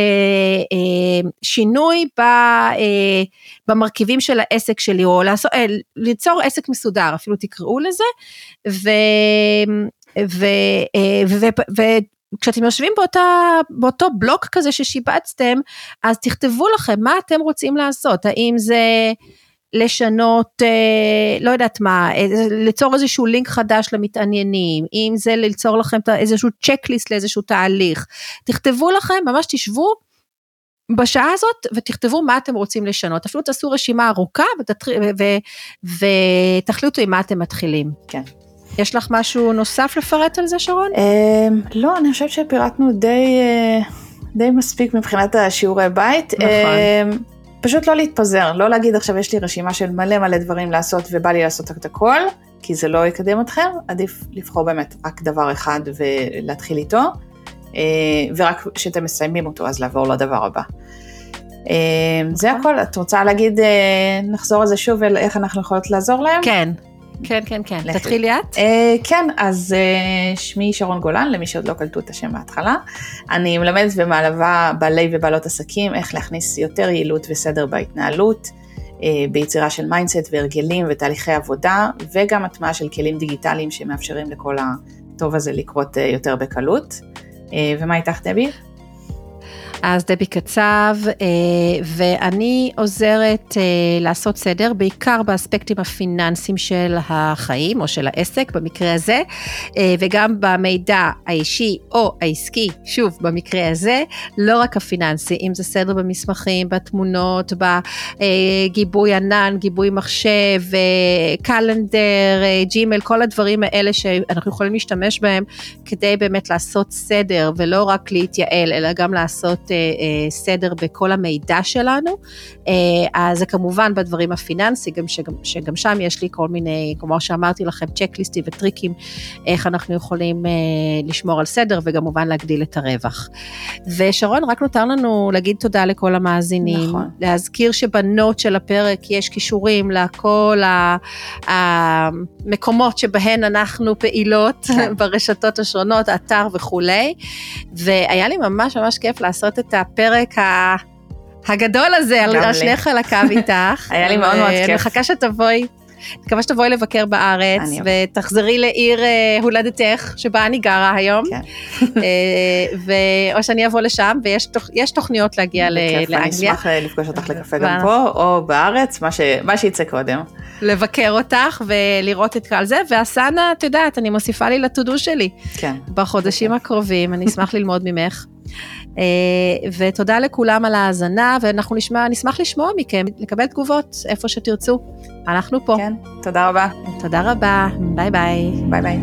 אה, שינוי ב, אה, במרכיבים של העסק שלי, או לעשות, אה, ליצור עסק מסודר, אפילו תקראו לזה, ו... אה, ו, ו, ו כשאתם יושבים באותה, באותו בלוק כזה ששיבצתם, אז תכתבו לכם מה אתם רוצים לעשות, האם זה לשנות, אה, לא יודעת מה, ליצור איזשהו לינק חדש למתעניינים, אם זה ליצור לכם איזשהו צ'קליסט לאיזשהו תהליך, תכתבו לכם, ממש תשבו בשעה הזאת ותכתבו מה אתם רוצים לשנות, אפילו תעשו רשימה ארוכה. ותחליטו עם מה אתם מתחילים. כן. יש לך משהו נוסף לפרט על זה שרון? אמ, לא, אני חושבת שפירטנו די, אה, די מספיק מבחינת השיעורי בית. נכון. אמ, פשוט לא להתפזר, לא להגיד עכשיו יש לי רשימה של מלא מלא דברים לעשות ובא לי לעשות את הכל, כי זה לא יקדם אתכם, עדיף לבחור באמת רק דבר אחד ולהתחיל איתו, אה, ורק כשאתם מסיימים אותו אז לעבור לדבר הבא. אה, זה אוקיי. הכל, את רוצה להגיד, אה, נחזור על זה שוב, איך אנחנו יכולות לעזור להם? כן. כן, כן, כן. תתחילי את. Uh, כן, אז אה, שמי שרון גולן, למי שעוד לא קלטו את השם בהתחלה. אני מלמדת ומלווה בעלי ובעלות עסקים איך להכניס יותר יעילות וסדר בהתנהלות, אה, ביצירה של mindset והרגלים ותהליכי עבודה, וגם הטמעה של כלים דיגיטליים שמאפשרים לכל הטוב הזה לקרות אה, יותר בקלות. אה, ומה איתך, דבי? אז דבי קצב, אה, ואני עוזרת אה, לעשות סדר, בעיקר באספקטים הפיננסיים של החיים או של העסק במקרה הזה, אה, וגם במידע האישי או העסקי, שוב, במקרה הזה, לא רק הפיננסי, אם זה סדר במסמכים, בתמונות, בגיבוי ענן, גיבוי מחשב, קלנדר, ג'ימל, כל הדברים האלה שאנחנו יכולים להשתמש בהם כדי באמת לעשות סדר, ולא רק להתייעל, אלא גם לעשות סדר בכל המידע שלנו, אה, אז זה כמובן בדברים הפיננסיים, שגם, שגם שם יש לי כל מיני, כמו שאמרתי לכם, צ'קליסטים וטריקים, איך אנחנו יכולים אה, לשמור על סדר וכמובן להגדיל את הרווח. ושרון, רק נותר לנו להגיד תודה לכל המאזינים, נכון. להזכיר שבנות של הפרק יש כישורים לכל המקומות שבהן אנחנו פעילות כן. ברשתות השונות, אתר וכולי, והיה לי ממש ממש כיף לעשות את הפרק ה... הגדול הזה, על שני חלקיו איתך. היה לי מאוד מאוד כיף. אני מחכה שתבואי. מקווה שתבואי לבקר בארץ, ותחזרי לעיר אה, הולדתך, שבה אני גרה היום. כן. אה, או שאני אבוא לשם, ויש תוכניות להגיע לאנגליה. אני אשמח אה, לפגוש אותך לקפה גם פה, או בארץ, מה שיצא קודם. לבקר אותך ולראות את כל זה, והסאנה, את יודעת, אני מוסיפה לי לטודו שלי. כן. בחודשים הקרובים, אני אשמח ללמוד ממך. אה, ותודה לכולם על ההאזנה, ואנחנו נשמע, נשמח לשמוע מכם, לקבל תגובות איפה שתרצו. אנחנו פה. כן, תודה רבה. תודה רבה, ביי ביי. ביי ביי.